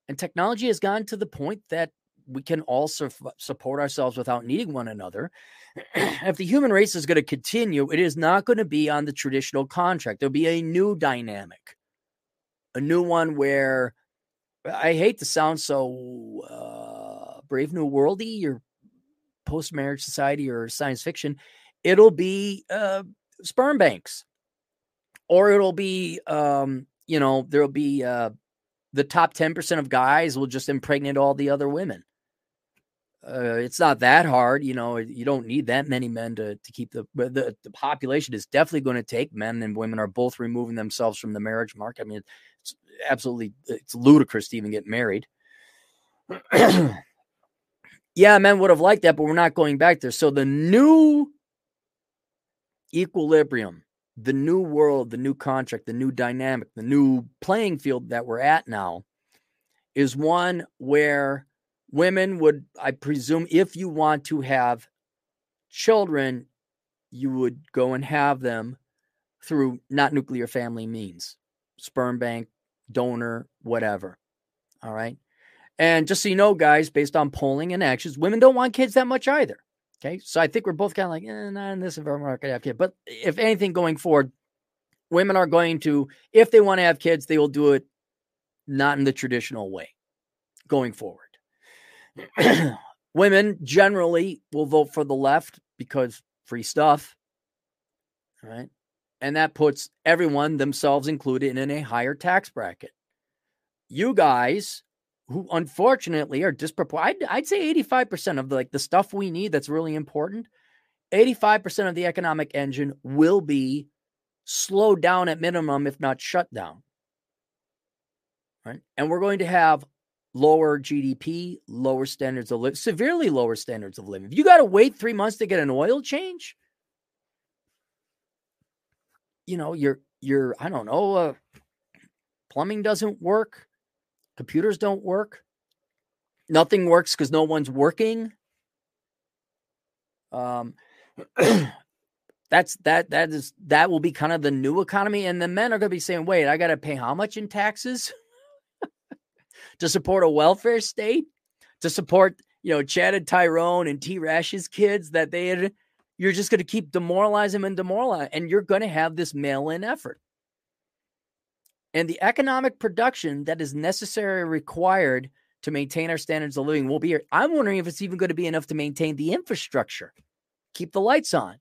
and technology has gotten to the point that we can all su- support ourselves without needing one another. if the human race is going to continue, it is not going to be on the traditional contract. There'll be a new dynamic, a new one where I hate to sound so uh, brave new worldy or post marriage society or science fiction it'll be uh, sperm banks, or it'll be, um, you know, there'll be uh, the top 10% of guys will just impregnate all the other women. Uh, it's not that hard, you know. You don't need that many men to to keep the the, the population is definitely going to take men and women are both removing themselves from the marriage market. I mean, it's absolutely it's ludicrous to even get married. yeah, men would have liked that, but we're not going back there. So the new equilibrium, the new world, the new contract, the new dynamic, the new playing field that we're at now is one where women would, I presume, if you want to have children, you would go and have them through not nuclear family means, sperm bank, donor, whatever. All right. And just so you know, guys, based on polling and actions, women don't want kids that much either. Okay. So I think we're both kind of like, eh, not in this environment, we're not going to have kids. But if anything going forward, women are going to, if they want to have kids, they will do it not in the traditional way going forward. women generally will vote for the left because free stuff. right? And that puts everyone, themselves included, in a higher tax bracket. You guys who unfortunately are disproportionate. I'd, I'd say 85% of the, like the stuff we need that's really important, 85% of the economic engine will be slowed down at minimum, if not shut down. Right. And we're going to have lower GDP, lower standards of living, severely lower standards of living. If you got to wait three months to get an oil change, you know, you're, you're, I don't know, uh, plumbing doesn't work Computers don't work. Nothing works because no one's working. Um, that's that that is that will be kind of the new economy, and the men are going to be saying, "Wait, I got to pay how much in taxes?" to support a welfare state, to support, you know, Chad and Tyrone and T Rash's kids that they had. You're just going to keep demoralizing and demoralizing, and you're going to have this mail in effort. And the economic production that is necessary required to maintain our standards of living will be here. I'm wondering if it's even going to be enough to maintain the infrastructure, keep the lights on.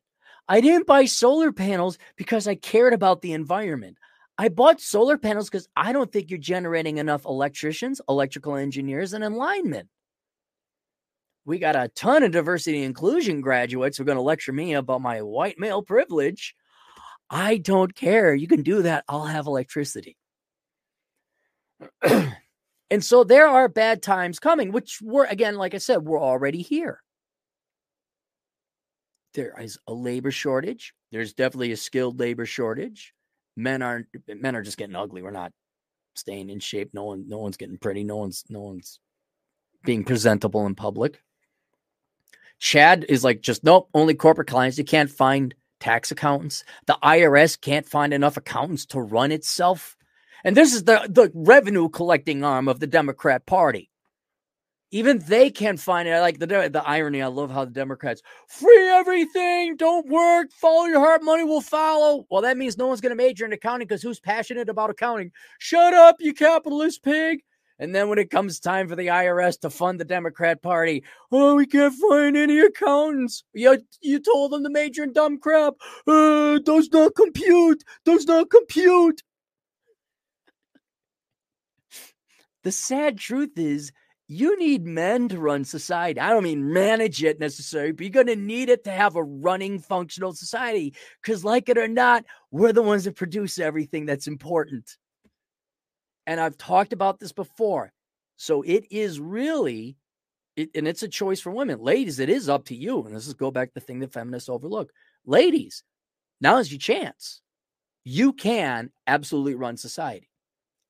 I didn't buy solar panels because I cared about the environment. I bought solar panels because I don't think you're generating enough electricians, electrical engineers, and alignment. We got a ton of diversity and inclusion graduates who are going to lecture me about my white male privilege. I don't care. You can do that. I'll have electricity. and so there are bad times coming, which we're, again, like I said, we're already here. There is a labor shortage. There's definitely a skilled labor shortage. Men aren't men are just getting ugly. We're not staying in shape. No one no one's getting pretty. No one's no one's being presentable in public. Chad is like just nope, only corporate clients. You can't find tax accountants. The IRS can't find enough accountants to run itself. And this is the, the revenue collecting arm of the Democrat Party. Even they can't find it. I Like the the irony, I love how the Democrats free everything, don't work, follow your heart, money will follow. Well, that means no one's going to major in accounting because who's passionate about accounting? Shut up, you capitalist pig. And then when it comes time for the IRS to fund the Democrat Party, oh, we can't find any accountants. You, you told them to major in dumb crap. Uh, does not compute. Does not compute. The sad truth is, you need men to run society. I don't mean manage it necessarily, but you're going to need it to have a running, functional society. Because, like it or not, we're the ones that produce everything that's important. And I've talked about this before. So it is really, it, and it's a choice for women. Ladies, it is up to you. And this is go back to the thing that feminists overlook. Ladies, now is your chance. You can absolutely run society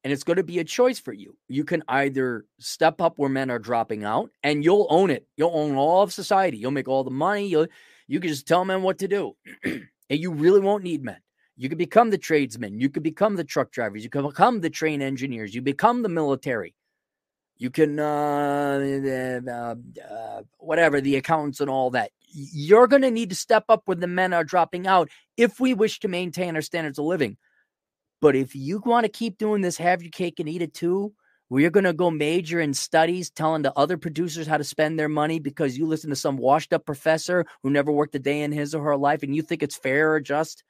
and it's going to be a choice for you. You can either step up where men are dropping out and you'll own it. You'll own all of society. You'll make all the money. You'll you can just tell men what to do. and you really won't need men. You can become the tradesmen. You can become the truck drivers. You can become the train engineers. You become the military. You can uh, uh, uh, whatever the accountants and all that. You're going to need to step up when the men are dropping out if we wish to maintain our standards of living. But if you want to keep doing this, have your cake and eat it too, where you're going to go major in studies telling the other producers how to spend their money because you listen to some washed up professor who never worked a day in his or her life and you think it's fair or just,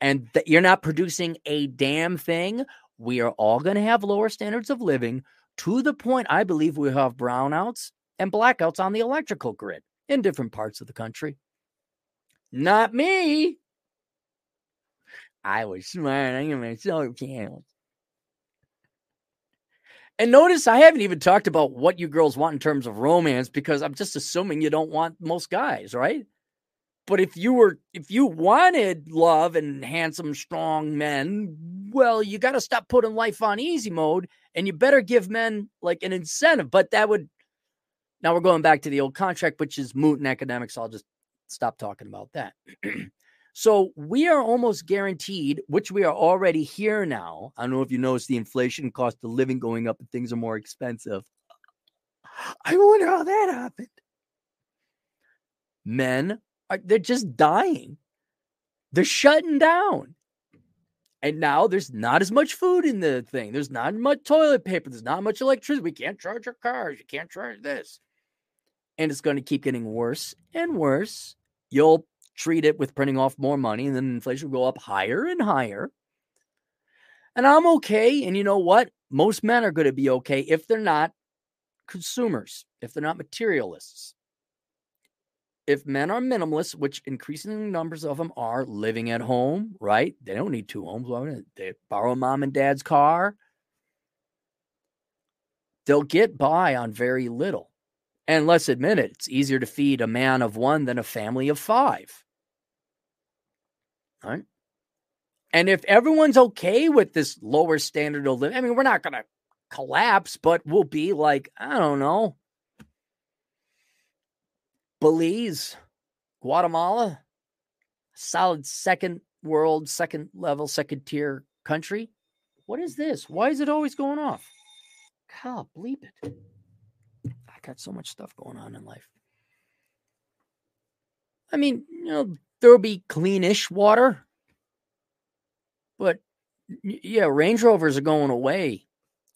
and that you're not producing a damn thing, we are all going to have lower standards of living to the point I believe we have brownouts and blackouts on the electrical grid in different parts of the country. Not me. I was gonna solar panels. And notice I haven't even talked about what you girls want in terms of romance because I'm just assuming you don't want most guys, right? But if you were if you wanted love and handsome, strong men, well, you got to stop putting life on easy mode and you better give men like an incentive. But that would now we're going back to the old contract, which is moot in academics. So I'll just stop talking about that. So we are almost guaranteed, which we are already here now. I don't know if you notice the inflation cost of living going up and things are more expensive. I wonder how that happened. Men are they're just dying. They're shutting down. And now there's not as much food in the thing. There's not much toilet paper. There's not much electricity. We can't charge our cars. You can't charge this. And it's going to keep getting worse and worse. You'll treat it with printing off more money, and then inflation will go up higher and higher. And I'm okay. And you know what? Most men are going to be okay if they're not consumers, if they're not materialists. If men are minimalists, which increasing numbers of them are living at home, right? They don't need two homes. They borrow mom and dad's car. They'll get by on very little. And let's admit it, it's easier to feed a man of one than a family of five. Right? And if everyone's okay with this lower standard of living, I mean, we're not going to collapse, but we'll be like, I don't know, Belize, Guatemala, solid second world, second level, second tier country. What is this? Why is it always going off? hell, bleep it. Got so much stuff going on in life. I mean, you know, there'll be cleanish water, but yeah, Range Rovers are going away.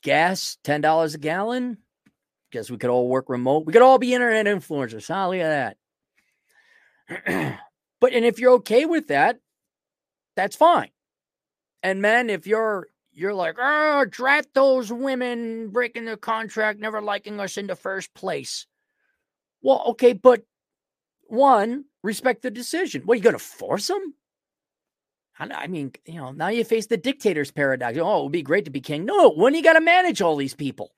Gas, ten dollars a gallon. Guess we could all work remote. We could all be internet influencers. Huh? Look at that. but and if you're okay with that, that's fine. And man, if you're you're like, oh, drat those women breaking their contract, never liking us in the first place. Well, okay, but one, respect the decision. What, are you going to force them? I mean, you know, now you face the dictator's paradox. Oh, it would be great to be king. No, when you got to manage all these people.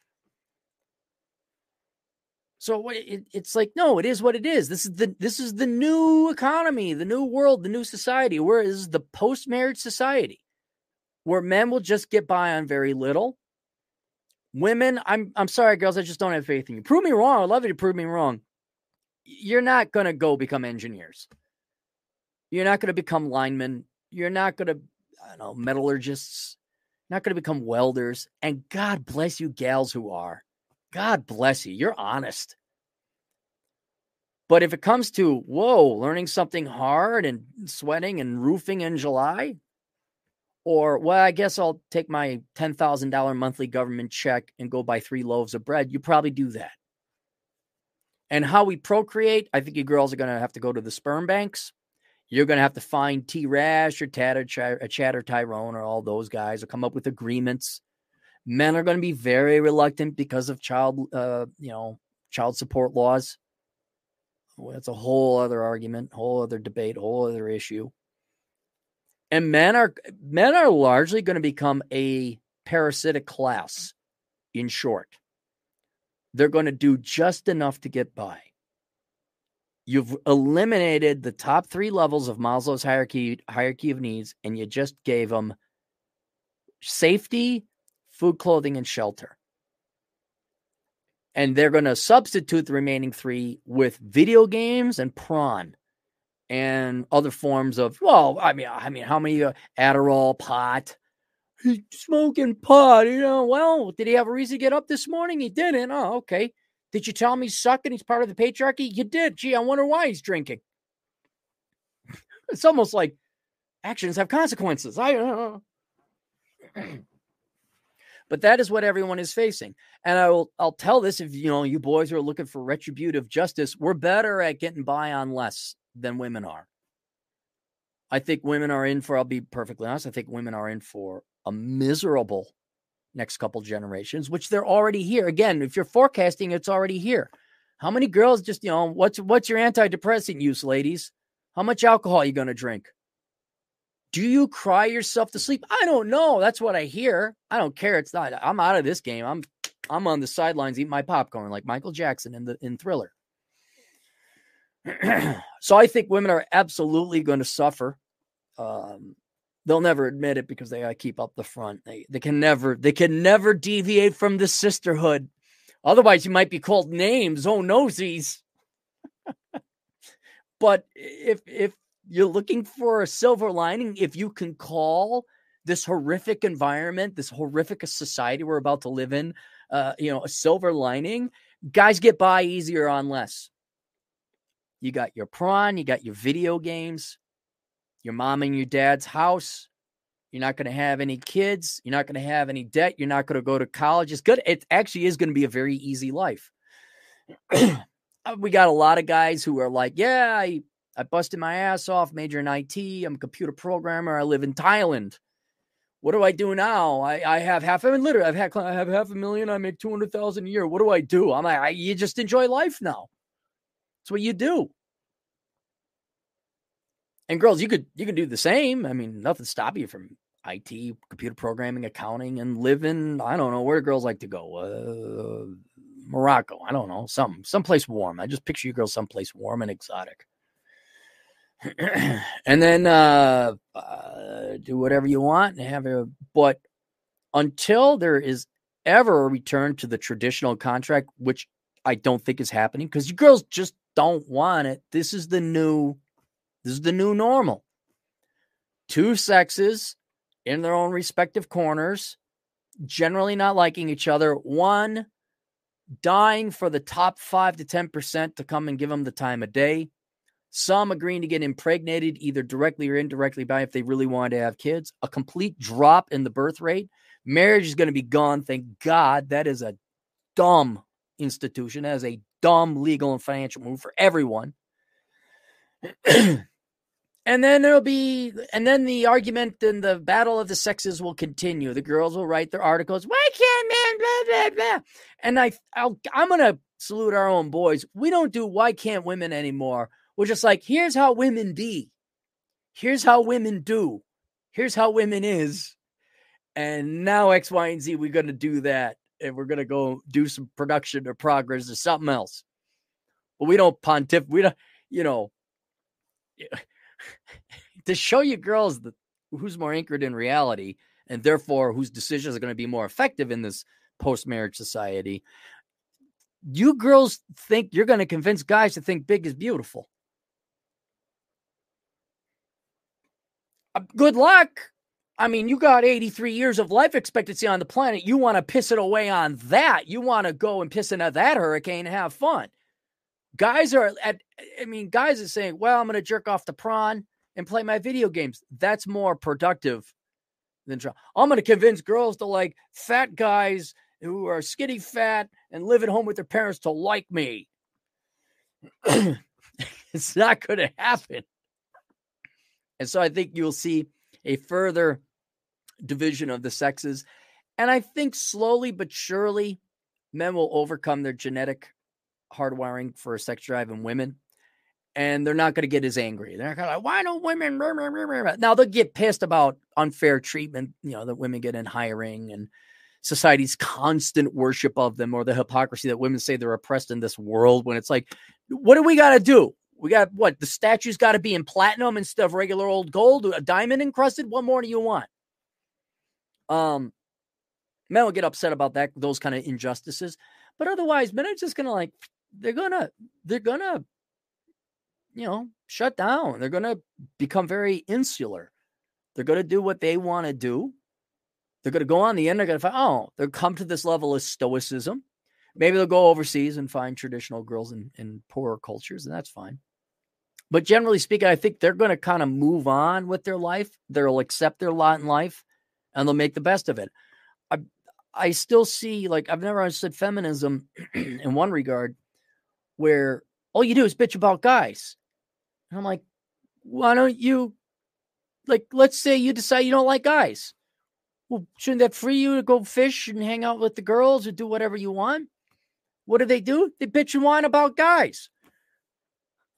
So it, it's like, no, it is what it is. This is the this is the new economy, the new world, the new society. Where is the post-marriage society, where men will just get by on very little. Women, I'm I'm sorry, girls, I just don't have faith in you. Prove me wrong. I'd love you to prove me wrong. You're not gonna go become engineers. You're not gonna become linemen. You're not to, I don't know, metallurgists, not going to become welders. And God bless you, gals who are. God bless you. You're honest. But if it comes to, whoa, learning something hard and sweating and roofing in July, or, well, I guess I'll take my $10,000 monthly government check and go buy three loaves of bread, you probably do that. And how we procreate, I think you girls are going to have to go to the sperm banks you're going to have to find T Rash or Tatter, uh, Chatter Tyrone or all those guys or come up with agreements. Men are going to be very reluctant because of child, uh, you know, child support laws. Well, that's a whole other argument, whole other debate, whole other issue. And men are men are largely going to become a parasitic class. In short, they're going to do just enough to get by. You've eliminated the top three levels of Maslow's hierarchy hierarchy of needs, and you just gave them safety, food, clothing, and shelter. And they're going to substitute the remaining three with video games and prawn and other forms of well, I mean, I mean, how many uh, Adderall, pot, He's smoking pot, you know? Well, did he have a reason to get up this morning? He didn't. Oh, okay. Did you tell him he's sucking? He's part of the patriarchy? You did. Gee, I wonder why he's drinking. it's almost like actions have consequences. I don't know. but that is what everyone is facing. And I will I'll tell this if you know you boys are looking for retributive justice, we're better at getting by on less than women are. I think women are in for, I'll be perfectly honest, I think women are in for a miserable next couple generations, which they're already here. Again, if you're forecasting, it's already here. How many girls just, you know, what's what's your antidepressant use, ladies? How much alcohol are you to drink? Do you cry yourself to sleep? I don't know. That's what I hear. I don't care. It's not. I'm out of this game. I'm I'm on the sidelines eating my popcorn like Michael Jackson in the in Thriller. so I think women are absolutely going to suffer. Um, they'll never admit it because they keep up the front. They they can never they can never deviate from the sisterhood. Otherwise, you might be called names. Oh nosies. but if if you're looking for a silver lining, if you can call this horrific environment, this horrific society we're about to live in, uh, you know, a silver lining, guys get by easier on less. You got your prawn, you got your video games, your mom and your dad's house. You're not going to have any kids. You're not going to have any debt. You're not going to go to college. It's good. It actually is going to be a very easy life. Uh, we got a lot of guys who are like, yeah, I, I busted my ass off, major in IT. I'm a computer programmer. I live in Thailand. What do I do now? I, I have half, I mean, literally, I've had, I have half a million. I make 200,000 a year. What do I do? I'm like, I, you just enjoy life now. That's what you do. And girls, you could you could do the same. I mean, nothing stop you from IT, computer programming, accounting, and living. I don't know where do girls like to go. Uh, Morocco. I don't know. Some someplace warm. I just picture you girls someplace warm and exotic. and then uh, uh, do whatever you want and have a. But until there is ever a return to the traditional contract, which I don't think is happening, because you girls just don't want it. This is the new this is the new normal. Two sexes in their own respective corners, generally not liking each other. One dying for the top five to 10% to come and give them the time of day. Some agreeing to get impregnated either directly or indirectly by if they really wanted to have kids. A complete drop in the birth rate. Marriage is going to be gone. Thank God. That is a dumb institution. That is a dumb legal and financial move for everyone. and then there'll be and then the argument and the battle of the sexes will continue. The girls will write their articles why can't men blah blah blah. And i I'll, i'm gonna salute our own boys. We don't do why can't women anymore. We're just like here's how women be. Here's how women do. Here's how women is. And now x y and z we're gonna do that and we're gonna go do some production or progress or something else but we don't pontiff we don't you know to show you girls the, who's more anchored in reality and therefore whose decisions are going to be more effective in this post marriage society. You girls think you're going to convince guys to think big is beautiful. Uh, good luck. I mean, you got 83 years of life expectancy on the planet. You want to piss it away on that. You want to go and piss into that hurricane and have fun. Guys are at, I mean, guys are saying, well, I'm going to jerk off the prawn and play my video games. That's more productive than. I'm going to convince girls to like fat guys who are skinny fat and live at home with their parents to like me. it's not going to happen. And so I think you'll see a further division of the sexes. And I think slowly but surely, men will overcome their genetic hardwiring for a sex drive in women. And they're not going to get as angry. They're kind of like, why don't women? Now they'll get pissed about unfair treatment, you know, that women get in hiring and society's constant worship of them or the hypocrisy that women say they're oppressed in this world when it's like, what do we got to do? We got what? The statue's got to be in platinum instead of regular old gold, a diamond encrusted. What more do you want? Um, men will get upset about that, those kind of injustices. But otherwise, men are just gonna like they're gonna they're gonna you know shut down. They're gonna become very insular. They're gonna do what they want to do. They're gonna go on the end they're gonna find oh they'll come to this level of stoicism. Maybe they'll go overseas and find traditional girls in, in poorer cultures and that's fine. But generally speaking i think they're gonna kind of move on with their life. They'll accept their lot in life and they'll make the best of it i i still see like i've never understood feminism in one regard where all you do is bitch about guys. And I'm like, why don't you, like, let's say you decide you don't like guys. Well, shouldn't that free you to go fish and hang out with the girls or do whatever you want? What do they do? They bitch and whine about guys.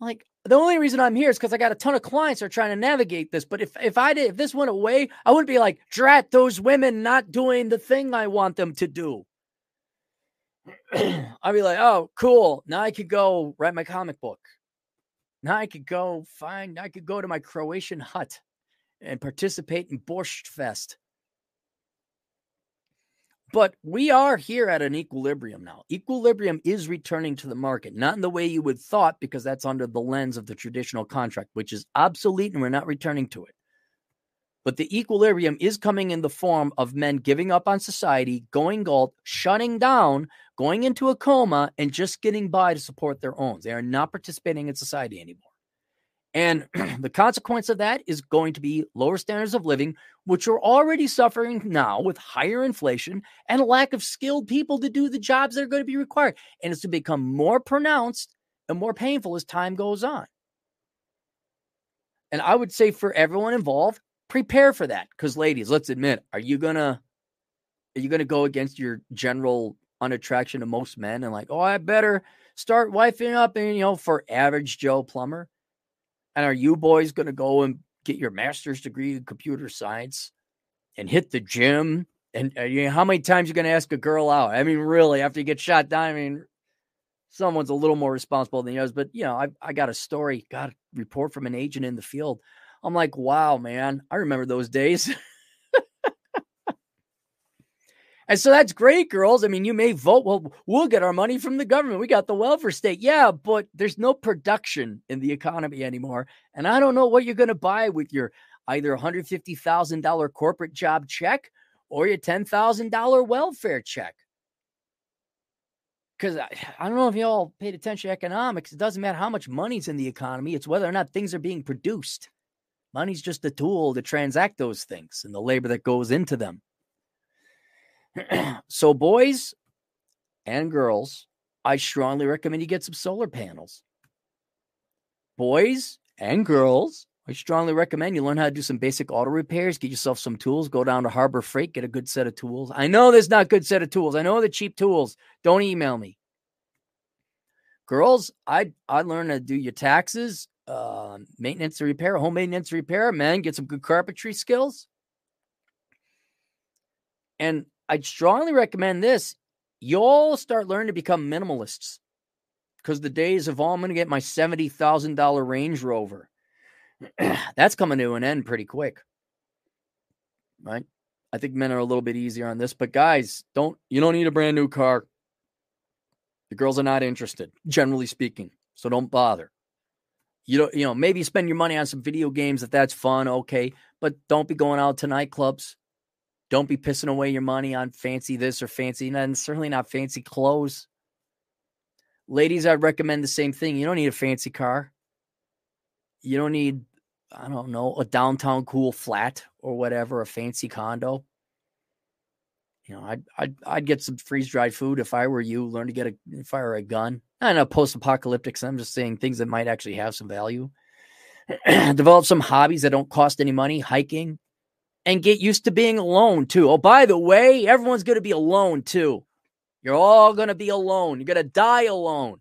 Like, the only reason I'm here is because I got a ton of clients that are trying to navigate this. But if if I did if this went away, I wouldn't be like, drat those women not doing the thing I want them to do. I'd be like, oh, cool. Now I could go write my comic book. Now I could go find, I could go to my Croatian hut and participate in Borscht Fest. But we are here at an equilibrium now. Equilibrium is returning to the market, not in the way you would thought, because that's under the lens of the traditional contract, which is obsolete and we're not returning to it. But the equilibrium is coming in the form of men giving up on society, going Galt, shutting down, going into a coma, and just getting by to support their own. They are not participating in society anymore. And the consequence of that is going to be lower standards of living, which are already suffering now with higher inflation and a lack of skilled people to do the jobs that are going to be required. And it's to become more pronounced and more painful as time goes on. And I would say for everyone involved, prepare for that because ladies let's admit are you gonna are you gonna go against your general unattraction to most men and like oh i better start wifing up and you know for average joe plumber and are you boys gonna go and get your master's degree in computer science and hit the gym and uh, you know, how many times you gonna ask a girl out i mean really after you get shot down i mean someone's a little more responsible than yours. but you know i, I got a story got a report from an agent in the field I'm like, wow, man, I remember those days. and so that's great, girls. I mean, you may vote. Well, we'll get our money from the government. We got the welfare state. Yeah, but there's no production in the economy anymore. And I don't know what you're going to buy with your either $150,000 corporate job check or your $10,000 welfare check. Because I, I don't know if you all paid attention to economics. It doesn't matter how much money's in the economy, it's whether or not things are being produced. Money's just a tool to transact those things and the labor that goes into them. so, boys and girls, I strongly recommend you get some solar panels. Boys and girls, I strongly recommend you learn how to do some basic auto repairs, get yourself some tools, go down to Harbor Freight, get a good set of tools. I know there's not good set of tools. I know the cheap tools. Don't email me. Girls, I I learn to do your taxes, uh, maintenance and repair, home maintenance repair. Man, get some good carpentry skills. And I'd strongly recommend this. You'll start learning to become minimalists because the days of, oh, I'm going to get my $70,000 Range Rover. That's coming to an end pretty quick. Right? I think men are a little bit easier on this, but guys, don't you don't need a brand new car. The girls are not interested, generally speaking. So don't bother. You don't, you know, maybe spend your money on some video games if that's fun, okay. But don't be going out to nightclubs. Don't be pissing away your money on fancy this or fancy, and certainly not fancy clothes. Ladies, I'd recommend the same thing. You don't need a fancy car. You don't need, I don't know, a downtown cool flat or whatever, a fancy condo. You know, I'd I'd I'd get some freeze dried food if I were you. Learn to get a fire a gun. I know post apocalyptic. So I'm just saying things that might actually have some value. Develop some hobbies that don't cost any money. Hiking, and get used to being alone too. Oh, by the way, everyone's going to be alone too. You're all going to be alone. You're going to die alone.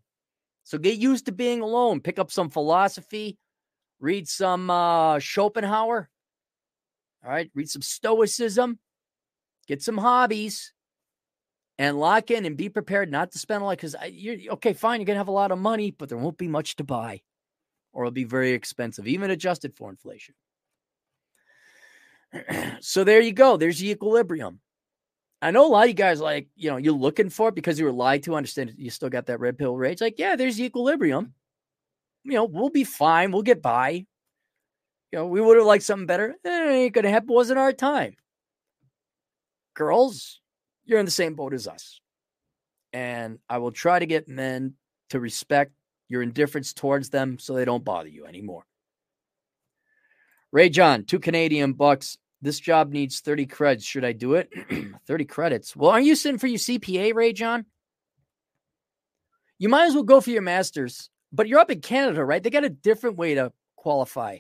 So get used to being alone. Pick up some philosophy, read some uh, Schopenhauer. All right, read some Stoicism, get some hobbies, and lock in and be prepared not to spend a lot. Because you're okay, fine, you're gonna have a lot of money, but there won't be much to buy, or it'll be very expensive, even adjusted for inflation. so there you go. There's the equilibrium. I know a lot of you guys like, you know, you're looking for it because you were lied to. Understand you still got that red pill rage. Like, yeah, there's the equilibrium. You know, we'll be fine. We'll get by. You know, we would have liked something better. Eh, it ain't gonna happen. It wasn't our time. Girls, you're in the same boat as us. And I will try to get men to respect your indifference towards them so they don't bother you anymore. Ray John, two Canadian bucks. This job needs 30 creds. Should I do it? 30 credits. Well, aren't you sitting for your CPA, Ray John? You might as well go for your master's, but you're up in Canada, right? They got a different way to qualify.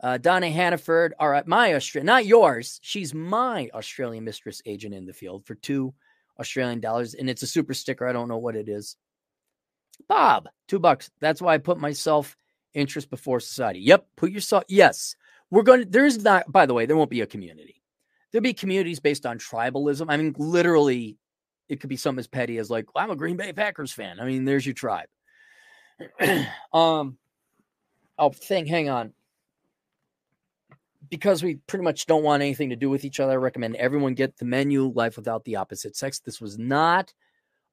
Uh, Donna Hannaford, all right, my Australian, not yours. She's my Australian mistress agent in the field for two Australian dollars, and it's a super sticker. I don't know what it is. Bob, two bucks. That's why I put myself interest before society. Yep, put yourself. Yes, we're going to, there's not, by the way, there won't be a community. There'll be communities based on tribalism. I mean, literally, it could be something as petty as like, well, I'm a Green Bay Packers fan. I mean, there's your tribe. um, oh, thing, hang on. Because we pretty much don't want anything to do with each other, I recommend everyone get the menu Life Without the Opposite Sex. This was not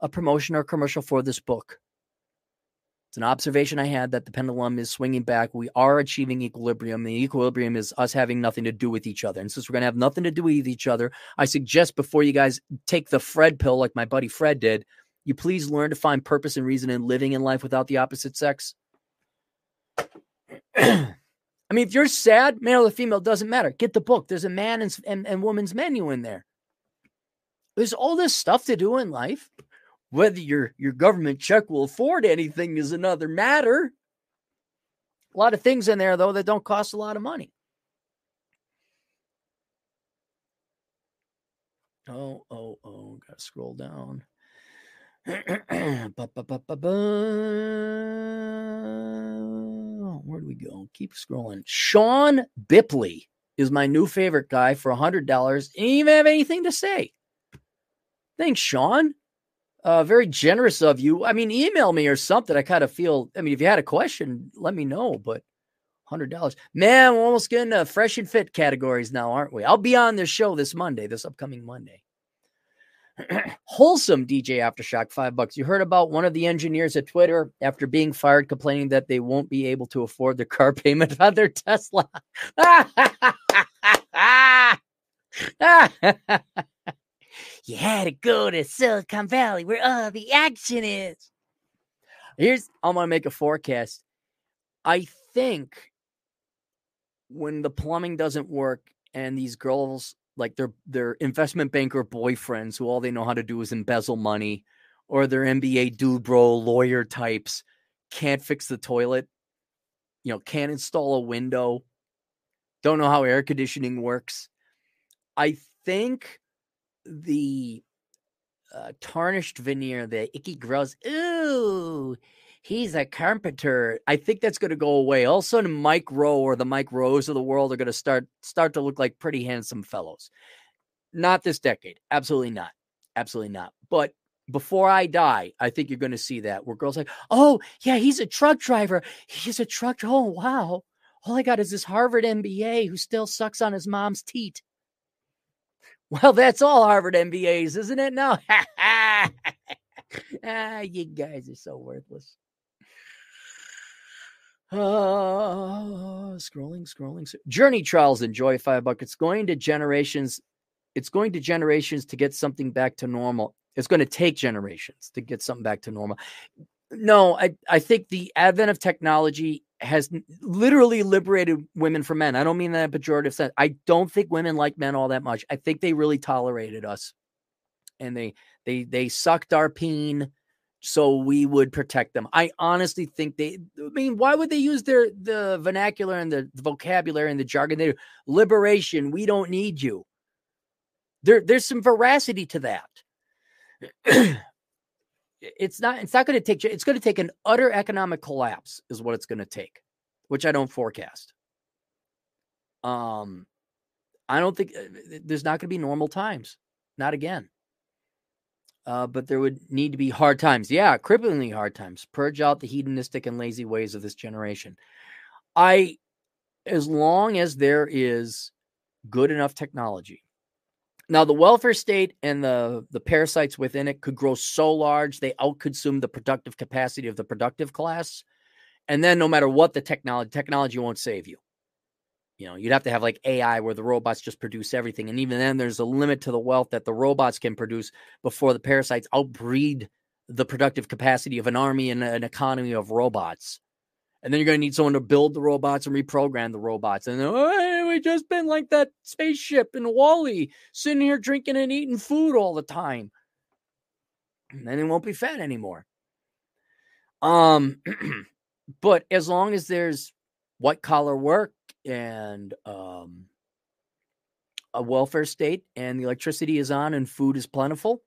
a promotion or commercial for this book. It's an observation I had that the pendulum is swinging back. We are achieving equilibrium. The equilibrium is us having nothing to do with each other. And since we're going to have nothing to do with each other, I suggest before you guys take the Fred pill, like my buddy Fred did, you please learn to find purpose and reason in living in life without the opposite sex. I mean, if you're sad, male or female, doesn't matter. Get the book. There's a man and, and, and woman's menu in there. There's all this stuff to do in life. Whether your, your government check will afford anything is another matter. A lot of things in there, though, that don't cost a lot of money. Oh, oh, oh, gotta scroll down. Where do we go? Keep scrolling. Sean Bipley is my new favorite guy for a $100. Didn't even have anything to say. Thanks, Sean. Uh, very generous of you. I mean, email me or something. I kind of feel. I mean, if you had a question, let me know. But hundred dollars, man, we're almost getting to fresh and fit categories now, aren't we? I'll be on this show this Monday, this upcoming Monday. Wholesome DJ Aftershock, five bucks. You heard about one of the engineers at Twitter after being fired, complaining that they won't be able to afford the car payment on their Tesla. you had to go to Silicon Valley where all the action is. Here's I'm gonna make a forecast. I think when the plumbing doesn't work and these girls like their their investment banker boyfriends who all they know how to do is embezzle money or their MBA dude bro lawyer types can't fix the toilet, you know, can't install a window, don't know how air conditioning works. I think the uh, tarnished veneer, the icky gross, ooh, he's a carpenter. I think that's going to go away. All of a sudden, Mike Rowe or the Mike Rowes of the world are going to start start to look like pretty handsome fellows. Not this decade, absolutely not, absolutely not. But before I die, I think you're going to see that where girls like, oh yeah, he's a truck driver. He's a truck. Oh wow. All I got is this Harvard MBA who still sucks on his mom's teat. Well, that's all Harvard MBAs, isn't it? No. ah, you guys are so worthless. Uh, scrolling, scrolling. Journey trials enjoy five buckets. Going to generations. It's going to generations to get something back to normal. It's going to take generations to get something back to normal. No, I, I think the advent of technology has literally liberated women from men. I don't mean that in pejorative sense. I don't think women like men all that much. I think they really tolerated us, and they they they sucked our peen so we would protect them. I honestly think they. I mean, why would they use their the vernacular and the, vocabulary and the jargon? They liberation. We don't need you. There, there's some veracity to that. it's not. It's not going to take. It's going to take an utter economic collapse, is what it's going to take, which I don't forecast. Um, I don't think uh, there's not going to be normal times. Not again uh, but there would need to be hard times. Yeah, cripplingly hard times. Purge out the hedonistic and lazy ways of this generation. I, as long as there is good enough technology. Now, the welfare state and the, the parasites within it could grow so large they outconsume the productive capacity of the productive class. And then, no matter what the technology, technology won't save you. You know, you'd have to have like AI where the robots just produce everything. And even then, there's a limit to the wealth that the robots can produce before the parasites outbreed the productive capacity of an army and an economy of robots. And then you're going to need someone to build the robots and reprogram the robots. And oh, we just been like that spaceship in WALL-E, sitting here drinking and eating food all the time. And then it won't be fat anymore. Um, but as long as there's white collar work and um, a welfare state and the electricity is on and food is plentiful.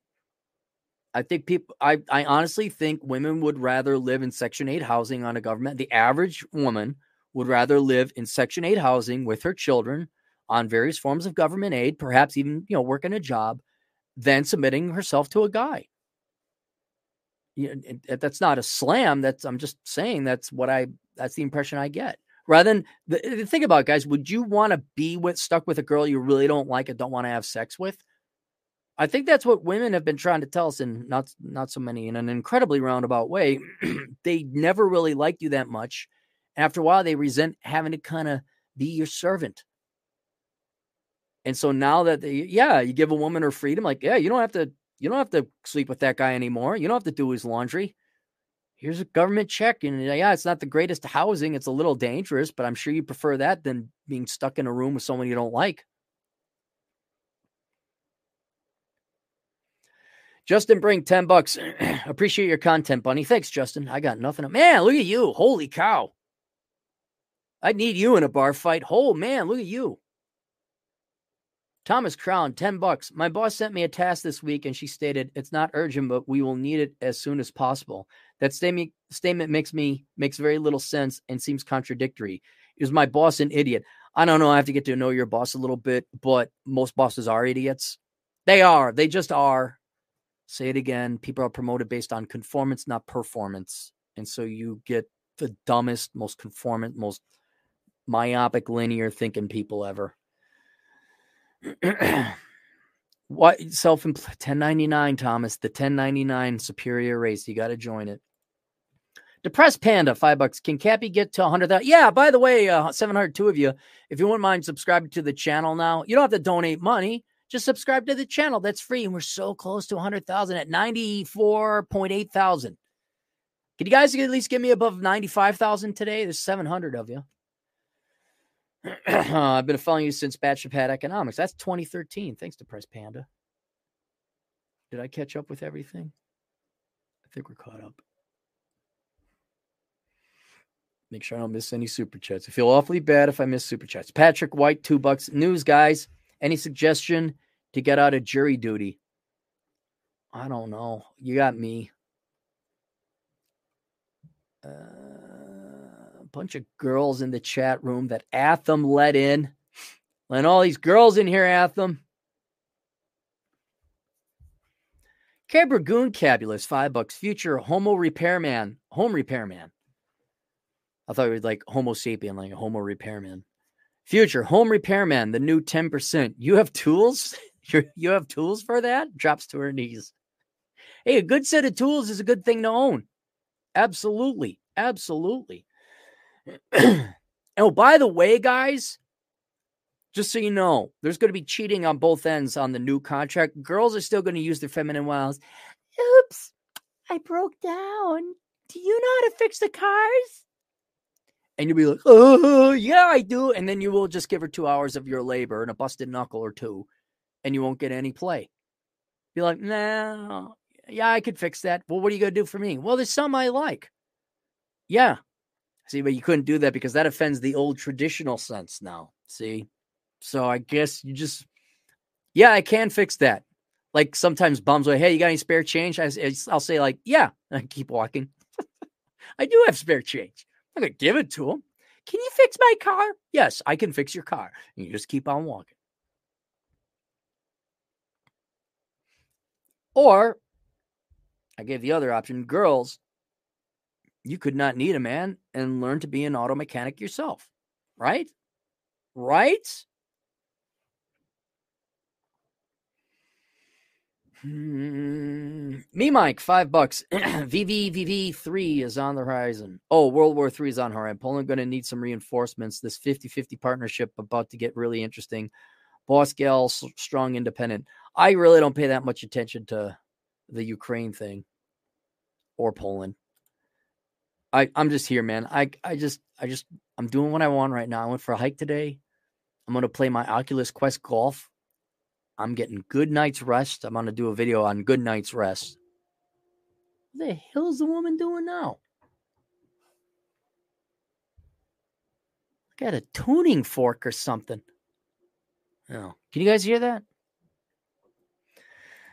I think people, I, I honestly think women would rather live in Section 8 housing on a government. The average woman would rather live in Section 8 housing with her children on various forms of government aid, perhaps even, you know, working a job, than submitting herself to a guy. You know, that's not a slam. That's, I'm just saying that's what I, that's the impression I get rather than the, think about it, guys. Would you want to be with stuck with a girl you really don't like and don't want to have sex with? I think that's what women have been trying to tell us in not not so many in an incredibly roundabout way. they never really liked you that much. After a while, they resent having to kind of be your servant. And so now that they, yeah, you give a woman her freedom, like, yeah, you don't have to, you don't have to sleep with that guy anymore. You don't have to do his laundry here's a government check. And uh, yeah, it's not the greatest housing. It's a little dangerous, but I'm sure you prefer that than being stuck in a room with someone you don't like. Justin bring 10 bucks. Appreciate your content, Bunny. Thanks, Justin. I got nothing. Man, look at you. Holy cow. I'd need you in a bar fight. Oh, man, look at you. Thomas Crown, 10 bucks. My boss sent me a task this week and she stated, it's not urgent, but we will need it as soon as possible. That statement statement makes me makes very little sense and seems contradictory. Is my boss an idiot? I don't know. I have to get to know your boss a little bit, but most bosses are idiots. They are. They just are. Say it again. People are promoted based on conformance, not performance. And so you get the dumbest, most conformant, most myopic, linear thinking people ever. what self 1099 Thomas the 1099 superior race you got to join it depressed panda five bucks can Cappy get to 100,000 yeah by the way uh, 702 of you if you wouldn't mind subscribing to the channel now you don't have to donate money Just subscribe to the channel. That's free. And we're so close to 100,000 at 94.8 thousand. Can you guys at least get me above 95,000 today? There's 700 of you. Uh, I've been following you since Bachelor Pad Economics. That's 2013. Thanks to Press Panda. Did I catch up with everything? I think we're caught up. Make sure I don't miss any super chats. I feel awfully bad if I miss super chats. Patrick White, two bucks. News guys, any suggestion to get out of jury duty? I don't know. You got me. Uh, a bunch of girls in the chat room that Atham let in. Let all these girls in here, Atham. Cabragoon Cabulous, five bucks. Future Homo Repairman, Home Repairman. I thought it was like Homo sapien, like a Homo repairman. Future home repairman, the new 10%. You have tools? you you have tools for that? Drops to her knees. Hey, a good set of tools is a good thing to own. Absolutely. Absolutely. oh, by the way, guys, just so you know, there's going to be cheating on both ends on the new contract. Girls are still going to use their feminine wiles. Oops, I broke down. Do you know how to fix the cars? and you'll be like, oh, yeah, I do. And then you will just give her two hours of your labor and a busted knuckle or two, and you won't get any play. Be like, nah, yeah, I could fix that. Well, what are you going to do for me? Well, there's some I like. Yeah. See, but you couldn't do that because that offends the old traditional sense now. See? So I guess you just, yeah, I can fix that. Like sometimes bums like, hey, you got any spare change? I, I'll say, like, yeah, I keep walking. I do have spare change. I'm going to give it to him. Can you fix my car? Yes, I can fix your car. And you just keep on walking. Or I gave the other option girls, you could not need a man and learn to be an auto mechanic yourself. Right? Right? Hmm. Me, Mike, five bucks. VVVV three is on the horizon. Oh, World War three is on horizon. Poland going to need some reinforcements. This 50-50 partnership about to get really interesting. Boss gal, strong, independent. I really don't pay that much attention to the Ukraine thing or Poland. I I'm just here, man. I I just I just I'm doing what I want right now. I went for a hike today. I'm going to play my Oculus Quest golf I'm getting good night's rest. I'm going to do a video on good night's rest. What the hell is the woman doing now? Got a tuning fork or something. Oh, can you guys hear that?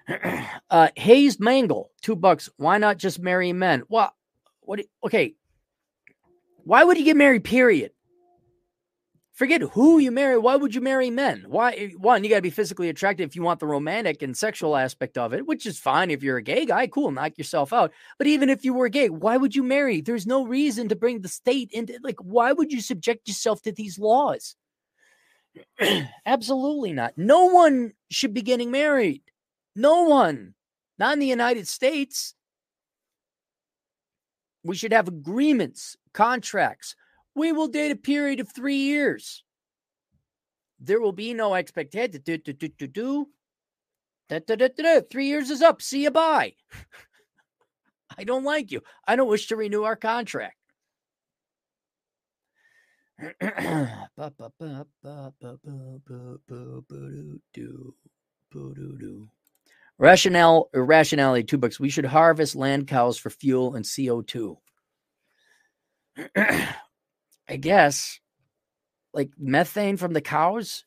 uh, Hayes Mangle, two bucks. Why not just marry men? Well, what? Okay, why would you get married? Period. Forget who you marry. Why would you marry men? Why? One, you got to be physically attractive if you want the romantic and sexual aspect of it, which is fine if you're a gay guy. Cool, knock yourself out. But even if you were gay, why would you marry? There's no reason to bring the state into like. Why would you subject yourself to these laws? Absolutely not. No one should be getting married. No one. Not in the United States. We should have agreements, contracts we will date a period of three years. There will be no expectation. Three years is up. See you. Bye. I don't like you. I don't wish to renew our contract. Rationale, irrationality, two books. We should harvest land cows for fuel and CO2. I guess, like methane from the cows,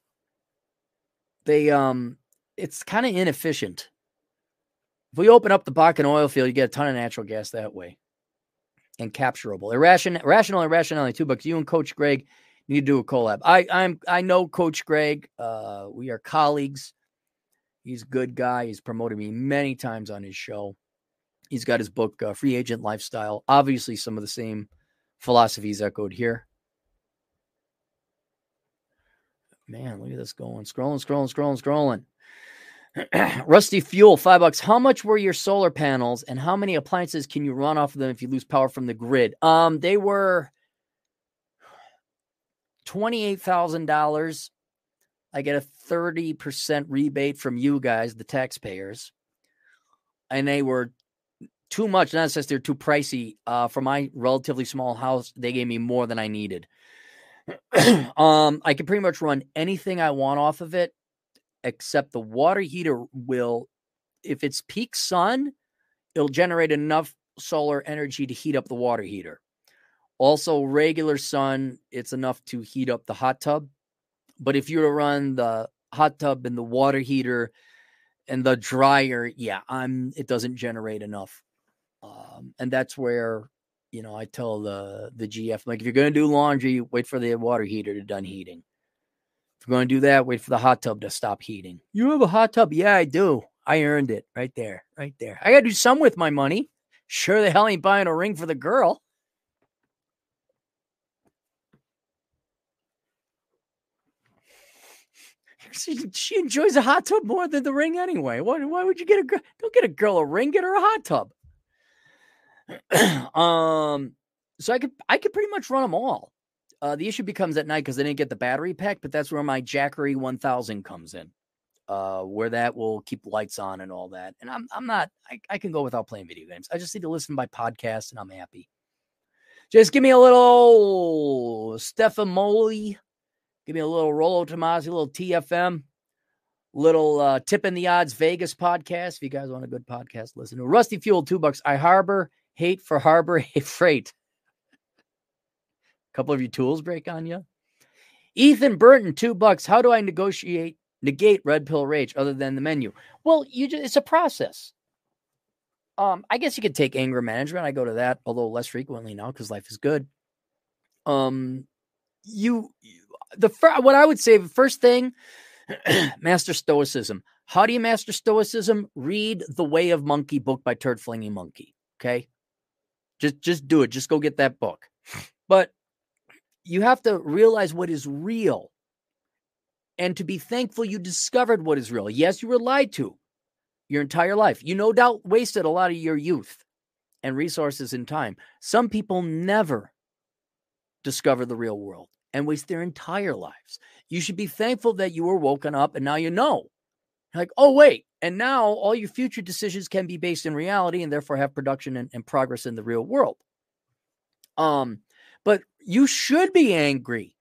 they um, it's kind of inefficient. If we open up the Bakken oil field, you get a ton of natural gas that way, and capturable. Irrational, rational, irrationality. Two bucks. You and Coach Greg need to do a collab. I I'm I know Coach Greg. Uh, we are colleagues. He's a good guy. He's promoted me many times on his show. He's got his book, uh, Free Agent Lifestyle. Obviously, some of the same philosophies echoed here. Man, look at this going. Scrolling, scrolling, scrolling, scrolling. Rusty Fuel, five bucks. How much were your solar panels and how many appliances can you run off of them if you lose power from the grid? Um, they were $28,000. I get a 30% rebate from you guys, the taxpayers. And they were too much, not since they're too pricey. Uh, for my relatively small house, they gave me more than I needed. um, I can pretty much run anything I want off of it, except the water heater will, if it's peak sun, it'll generate enough solar energy to heat up the water heater. Also, regular sun, it's enough to heat up the hot tub. But if you were to run the hot tub and the water heater and the dryer, yeah, I'm it doesn't generate enough. Um, and that's where you know I tell the the GF like if you're to do laundry, wait for the water heater to done heating. If you're going to do that, wait for the hot tub to stop heating. You have a hot tub? Yeah, I do. I earned it right there, right there. I got to do some with my money. Sure the hell ain't buying a ring for the girl. She, she enjoys a hot tub more than the ring anyway. Why, why would you get a girl? Don't get a girl a ring. Get her a hot tub. um, so I could I could pretty much run them all. Uh, the issue becomes at night because I didn't get the battery pack, but that's where my Jackery 1000 comes in, uh, where that will keep lights on and all that. And I'm I'm not I, I can go without playing video games. I just need to listen by podcast and I'm happy. Just give me a little Stefan Molly Give me a little Rollo Tomassi, a little TFM, little uh, Tip in the Odds Vegas podcast. If you guys want a good podcast, listen to Rusty Fuel, two bucks. I harbor hate for harbor hate freight. Couple of your tools break on you. Ethan Burton, two bucks. How do I negotiate negate red pill rage other than the menu? Well, you just it's a process. Um, I guess you could take anger management. I go to that, although less frequently now because life is good. Um, you, the what I would say the first thing, master stoicism. How do you master stoicism? Read The Way of Monkey book by Turd Flinging Monkey. Okay, just just do it. Just go get that book. But you have to realize what is real, and to be thankful you discovered what is real. Yes, you were lied to your entire life. You no doubt wasted a lot of your youth and resources and time. Some people never discover the real world and waste their entire lives. You should be thankful that you were woken up and now you know. Like, oh, wait. And now all your future decisions can be based in reality and therefore have production and, and progress in the real world. Um, but you should be angry.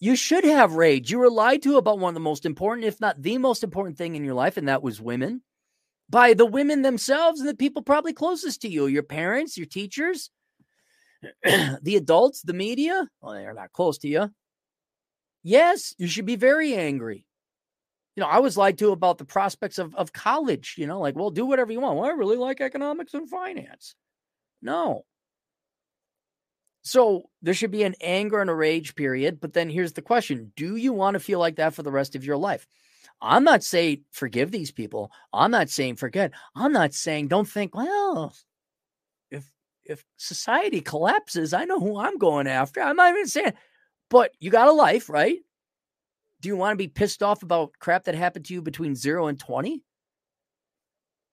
You should have rage. You were lied to about one of the most important, if not the most important thing in your life, and that was women by the women themselves and the people probably closest to you, your parents, your teachers, the adults, the media, well, they're not close to you. Yes, you should be very angry. You know, I was lied to about the prospects of, of college, you know, like, well, do whatever you want. Well, I really like economics and finance. No. So there should be an anger and a rage period. But then here's the question Do you want to feel like that for the rest of your life? I'm not saying forgive these people. I'm not saying forget. I'm not saying don't think, well, if if society collapses, I know who I'm going after. I'm not even saying, but you got a life, right? Do you want to be pissed off about crap that happened to you between zero and 20?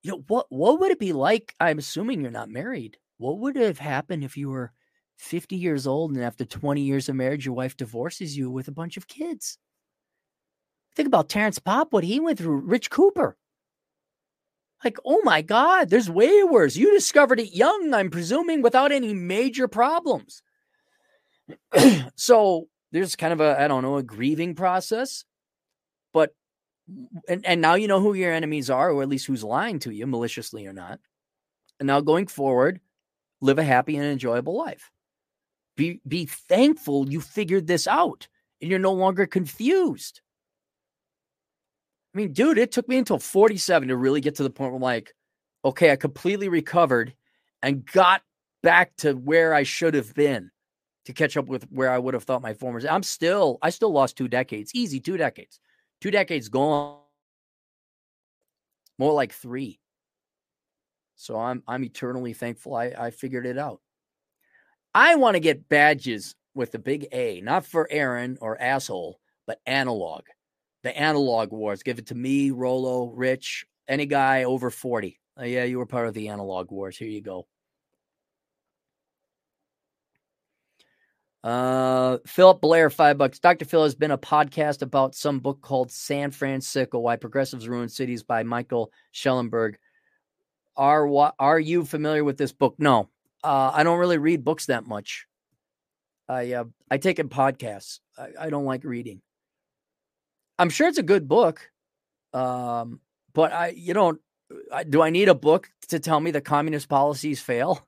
You know, what, what would it be like? I'm assuming you're not married. What would have happened if you were 50 years old and after 20 years of marriage, your wife divorces you with a bunch of kids? Think about Terrence Popp, what he went through, Rich Cooper. Like, oh my God, there's way worse. You discovered it young, I'm presuming, without any major problems. so there's kind of a, I don't know, a grieving process. But, and, and now you know who your enemies are, or at least who's lying to you, maliciously or not. And now going forward, live a happy and enjoyable life. Be, be thankful you figured this out and you're no longer confused. I mean, dude, it took me until 47 to really get to the point where I'm like, okay, I completely recovered and got back to where I should have been to catch up with where I would have thought my former. I'm still, I still lost two decades, easy two decades, two decades gone, more like three. So I'm, I'm eternally thankful I, I figured it out. I want to get badges with the big A, not for Aaron or asshole, but analog the analog wars. Give it to me, Rollo, Rich, any guy over 40. Uh, yeah, you were part of the analog wars. Here you go. Uh, Philip Blair, five bucks. Dr. Phil has been a podcast about some book called San Fransicko: Why Progressives Ruin Cities by Michael Shellenberger. Are are you familiar with this book? No, uh, I don't really read books that much. I uh, I take in podcasts. I, I don't like reading. I'm sure it's a good book, um, but I you know do I need a book to tell me the communist policies fail?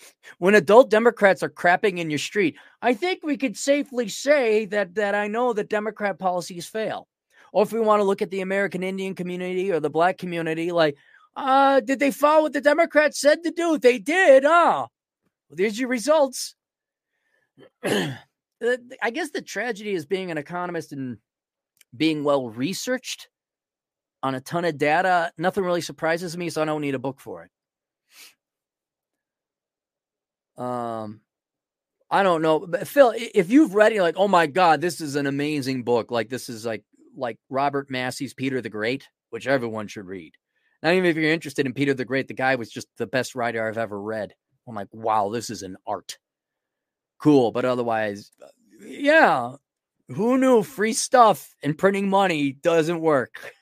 when adult Democrats are crapping in your street, I think we could safely say that that I know that Democrat policies fail. Or if we want to look at the American Indian community or the black community, like, uh, did they follow what the Democrats said to do? They did, ah. Well, there's your results. I guess the tragedy is being an economist and being well researched on a ton of data. Nothing really surprises me, so I don't need a book for it. Um, I don't know, but Phil, if you've read it, like, oh my god, this is an amazing book. Like this is like like Robert Massie's Peter the Great, which everyone should read. Not even if you're interested in Peter the Great, the guy was just the best writer I've ever read. I'm like, wow, this is an art. Cool, but otherwise, yeah, who knew free stuff and printing money doesn't work?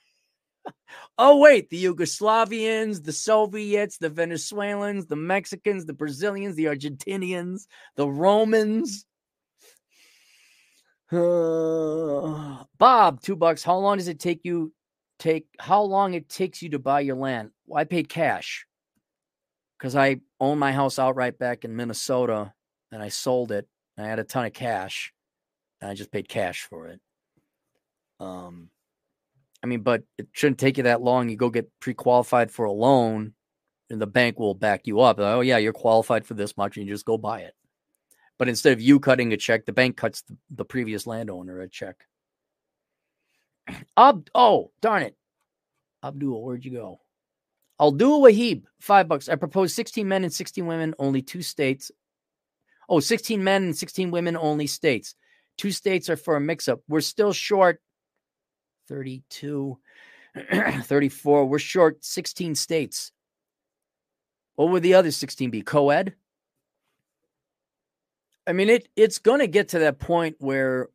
Oh, wait, the Yugoslavians, the Soviets, the Venezuelans, the Mexicans, the Brazilians, the Argentinians, the Romans. Uh, Bob, two bucks. How long does it take you take how long it takes you to buy your land? Well, I paid cash because I own my house outright back in Minnesota and I sold it. I had a ton of cash and I just paid cash for it. Um I mean, but it shouldn't take you that long. You go get pre-qualified for a loan, and the bank will back you up. Oh yeah, you're qualified for this much, and you just go buy it. But instead of you cutting a check, the bank cuts the, the previous landowner a check. Ab- oh, darn it. Abdul, where'd you go? Abdul Wahib, five bucks. I propose 16 men and 16 women, only two states. Oh, 16 men and 16 women, only states. Two states are for a mix up. We're still short 32, 34. We're short 16 states. What would the other 16 be? Co ed? I mean, it it's going to get to that point where,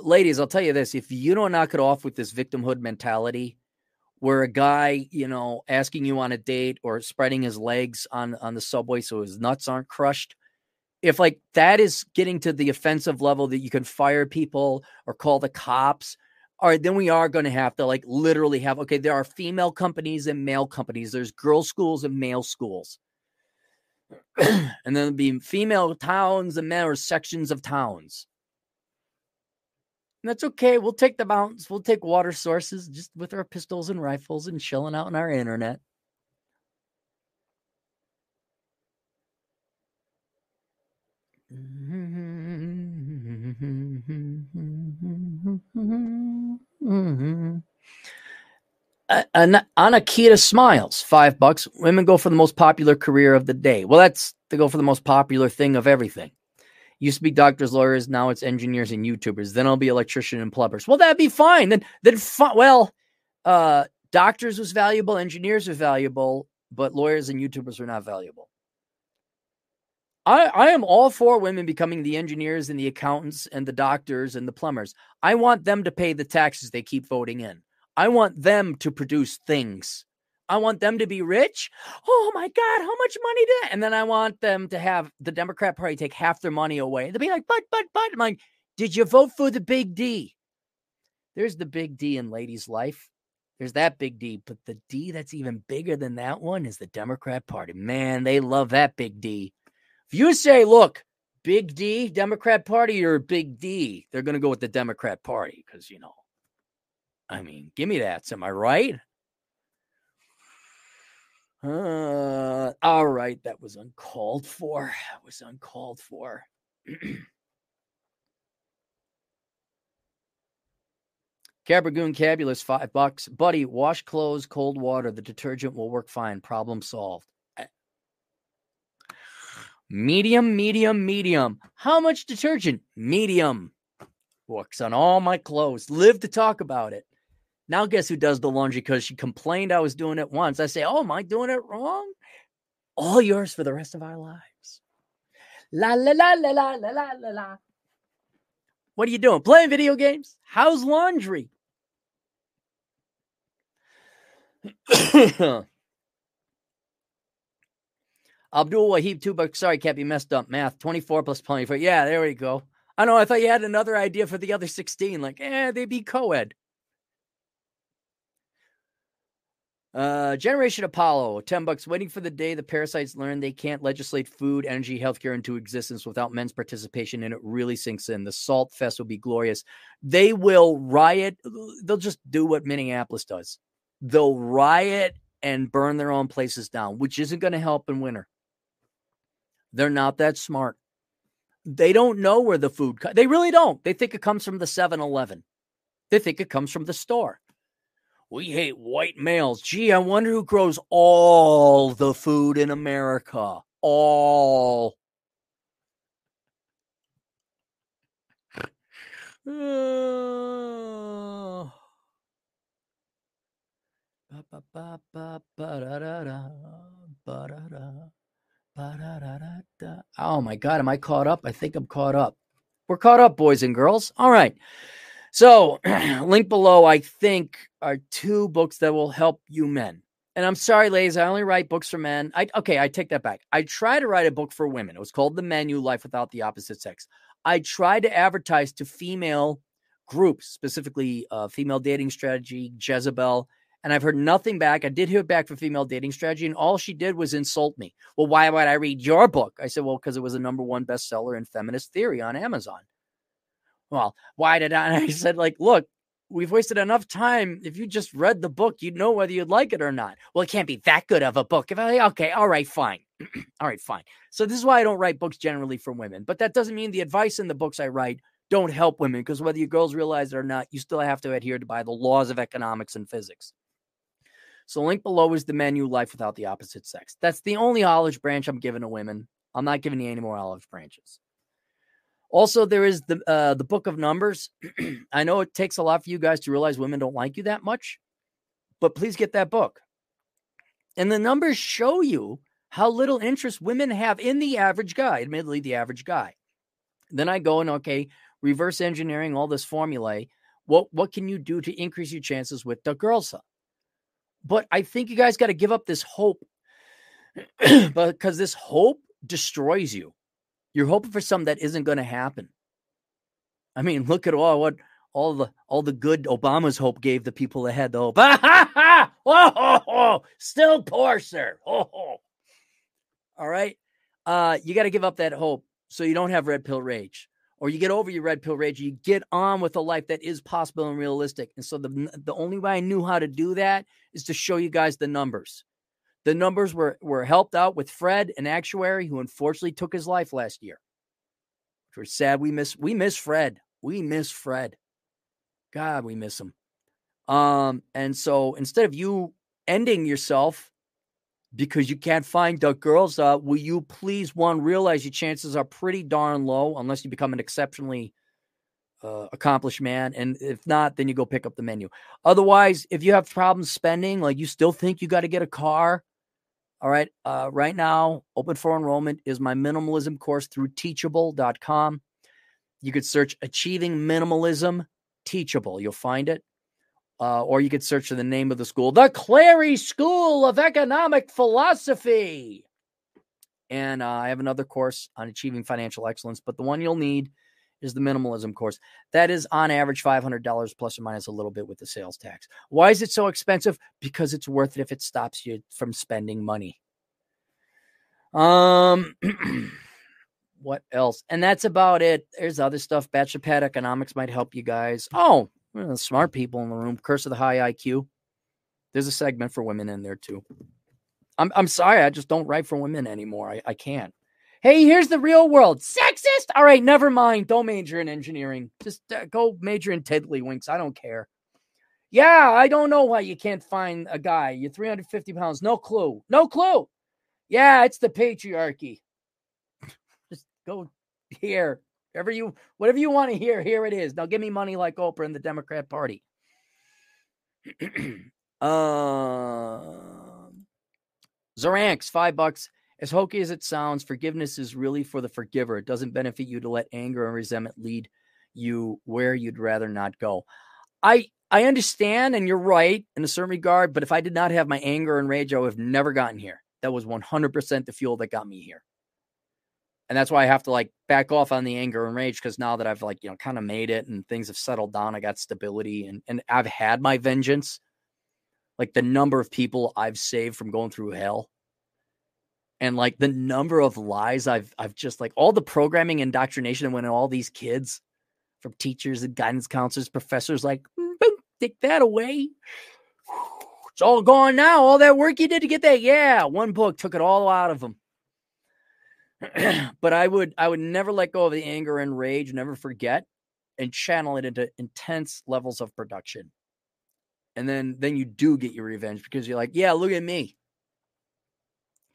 ladies, I'll tell you this if you don't knock it off with this victimhood mentality, where a guy, you know, asking you on a date or spreading his legs on on the subway so his nuts aren't crushed, if like that is getting to the offensive level that you can fire people or call the cops all right, then we are going to have to like literally have okay, there are female companies and male companies, there's girl schools and male schools. and then be female towns and men or sections of towns. And that's okay. We'll take the mountains, we'll take water sources just with our pistols and rifles and chilling out on our internet. Uh, Anakita smiles. Five bucks. Women go for the most popular career of the day. Well, that's they go for the most popular thing of everything. Used to be doctors, lawyers. Now it's engineers and YouTubers. Then I'll be electrician and plumbers. Well, that'd be fine. Then, then, well, uh, doctors was valuable, engineers were valuable, but lawyers and YouTubers were not valuable. I, I am all for women becoming the engineers and the accountants and the doctors and the plumbers. I want them to pay the taxes they keep voting in. I want them to produce things. I want them to be rich. Oh my God, how much money did? And then I want them to have the Democrat Party take half their money away. They'll be like, but, but, but. I'm like, did you vote for the big D? There's the big D in ladies' life. There's that big D, but the D that's even bigger than that one is the Democrat Party. Man, they love that big D. If you say, look, Big D, Democrat Party, or Big D, they're going to go with the Democrat Party because, you know, I mean, give me that. Am I right? Uh, all right. That was uncalled for. That was uncalled for. Cabragoon Cabulous, five bucks. Buddy, wash clothes, cold water. The detergent will work fine. Problem solved. Medium, medium, medium. How much detergent? Medium. Works on all my clothes. Live to talk about it. Now, guess who does the laundry because she complained I was doing it once? I say, Oh, am I doing it wrong? All yours for the rest of our lives. La la la la la la la la la. What are you doing? Playing video games? How's laundry? Abdul Wahib two bucks. Sorry, can't be messed up. Math 24 plus 24. Yeah, there we go. I know. I thought you had another idea for the other 16. Like, eh, they'd be co ed. Uh, Generation Apollo, 10 bucks, waiting for the day the parasites learn they can't legislate food, energy, healthcare into existence without men's participation, and it really sinks in. The Salt Fest will be glorious. They will riot. They'll just do what Minneapolis does. They'll riot and burn their own places down, which isn't going to help in winter. They're not that smart. They don't know where the food co- they really don't. They think it comes from the 7-Eleven. They think it comes from the store. We hate white males. Gee, I wonder who grows all the food in America. All. Oh. My God, am I caught up? I think I'm caught up. We're caught up, boys and girls. All right. So, link below, I think, are two books that will help you men. And I'm sorry, ladies, I only write books for men. I okay, I take that back. I try to write a book for women. It was called The Menu Life Without the Opposite Sex. I tried to advertise to female groups, specifically uh, female dating strategy, Jezebel, and I've heard nothing back. I did hear back for female dating strategy, and all she did was insult me. Well, why would I read your book? I said, well, because it was a number one bestseller in feminist theory on Amazon. Well, why did I? And I said, like, look, we've wasted enough time. If you just read the book, you'd know whether you'd like it or not. Well, it can't be that good of a book. If I, okay, all right, fine. all right, fine. So this is why I don't write books generally for women. But that doesn't mean the advice in the books I write don't help women because whether you girls realize it or not, you still have to adhere to by the laws of economics and physics. So link below is the menu life without the opposite sex. That's the only olive branch I'm giving to women. I'm not giving you any more olive branches. Also, there is the uh, the book of numbers. I know it takes a lot for you guys to realize women don't like you that much, but please get that book. And the numbers show you how little interest women have in the average guy, admittedly, the average guy. Then I go and okay, reverse engineering all this formulae. What what can you do to increase your chances with the girls? But I think you guys got to give up this hope because this hope destroys you. You're hoping for something that isn't going to happen. I mean, look at all what all the all the good Obama's hope gave the people ahead. The hope, oh, oh, oh, still poor, sir. Oh, oh. All right, uh, you got to give up that hope so you don't have red pill rage, or you get over your red pill rage. You get on with a life that is possible and realistic. And so the the only way I knew how to do that is to show you guys the numbers. The numbers were were helped out with Fred, an actuary who unfortunately took his life last year. We're sad we miss we miss Fred. We miss Fred. God, we miss him. Um, and so instead of you ending yourself because you can't find the girls, uh, will you please one realize your chances are pretty darn low unless you become an exceptionally uh, accomplished man. And if not, then you go pick up the menu. Otherwise, if you have problems spending, like you still think you got to get a car, all right. Uh, right now, open for enrollment is my minimalism course through teachable.com. You could search Achieving Minimalism Teachable. You'll find it. Uh, or you could search for the name of the school, the Clarey School of Economic Philosophy. And uh, I have another course on achieving financial excellence, but the one you'll need is the minimalism course. That is on average $500 plus or minus a little bit with the sales tax. Why is it so expensive? Because it's worth it if it stops you from spending money. Um what else? And that's about it. There's other stuff. Bachelor Pad Economics might help you guys. Oh, smart people in the room. Curse of the High IQ. There's a segment for women in there too. I'm I'm sorry, I just don't write for women anymore. I, I can't. Hey, here's the real world. Sexist? All right, never mind. Don't major in engineering. Just uh, go major in tiddlywinks. I don't care. Yeah, I don't know why you can't find a guy. You're 350 pounds. No clue. No clue. Yeah, it's the patriarchy. Just go here. Whatever you whatever you want to hear, here it is. Now give me money like Oprah and the Democrat Party. um Zoranx, five bucks. As hokey as it sounds, forgiveness is really for the forgiver. It doesn't benefit you to let anger and resentment lead you where you'd rather not go. I I understand, and you're right in a certain regard. But if I did not have my anger and rage, I would have never gotten here. That was 100% the fuel that got me here. And that's why I have to like back off on the anger and rage because now that I've like, you know, kind of made it and things have settled down, I got stability and, and I've had my vengeance. Like the number of people I've saved from going through hell and like the number of lies I've I've just like all the programming indoctrination when all these kids from teachers and guidance counselors, professors like mm, boom, take that away. It's all gone now. All that work you did to get that, yeah, one book took it all out of them. but I would I would never let go of the anger and rage, never forget, and channel it into intense levels of production. And then then you do get your revenge because you're like, yeah, look at me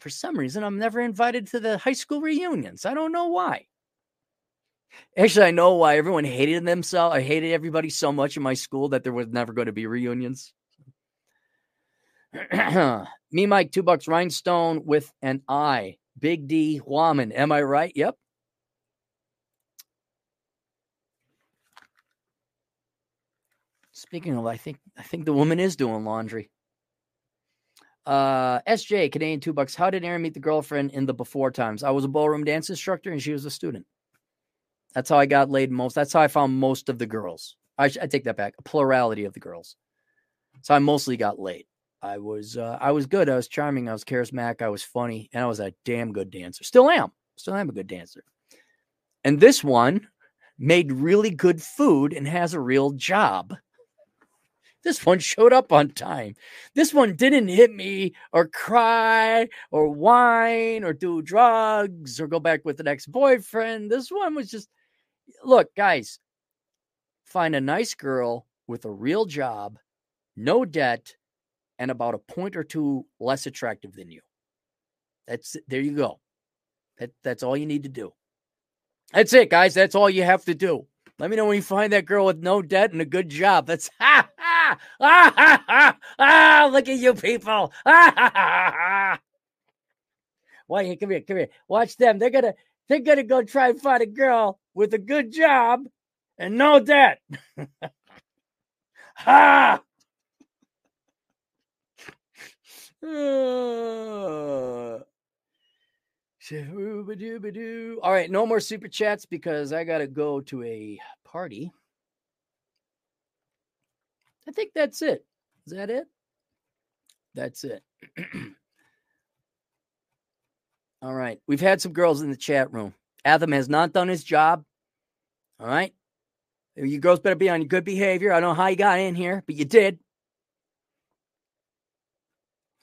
for some reason, I'm never invited to the high school reunions. I don't know why. Actually, I know why everyone hated themselves. I hated everybody so much in my school that there was never going to be reunions. Me, Mike, two bucks rhinestone with an I. Big D Woman. Am I right? Yep. Speaking of, I think I think the woman is doing laundry. Uh, SJ, Canadian two bucks. How did Aaron meet the girlfriend in the before times? I was a ballroom dance instructor and she was a student. That's how I got laid most. That's how I found most of the girls. I, I take that back. A plurality of the girls. So I mostly got laid. I was uh, I was good. I was charming. I was charismatic. I was funny, and I was a damn good dancer. Still am. Still am a good dancer. And this one made really good food and has a real job. This one showed up on time. This one didn't hit me or cry or whine or do drugs or go back with an ex boyfriend. This one was just look, guys, find a nice girl with a real job, no debt, and about a point or two less attractive than you. That's there you go. That, that's all you need to do. That's it, guys. That's all you have to do. Let me know when you find that girl with no debt and a good job. That's ha ha ah ha ah. Look at you people. Ah ha ha. Why? Come here, come here. Watch them. They're gonna they're gonna go try and find a girl with a good job and no debt. ha. Uh. All right, no more super chats because I got to go to a party. I think that's it. Is that it? That's it. All right. We've had some girls in the chat room. Atham has not done his job. All right. You girls better be on your good behavior. I don't know how you got in here, but you did.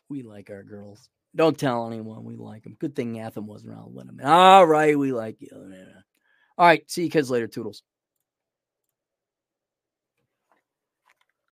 We like our girls. Don't tell anyone we like them. Good thing Atham wasn't around with them. All right, we like you. All right, see you kids later, Toodles.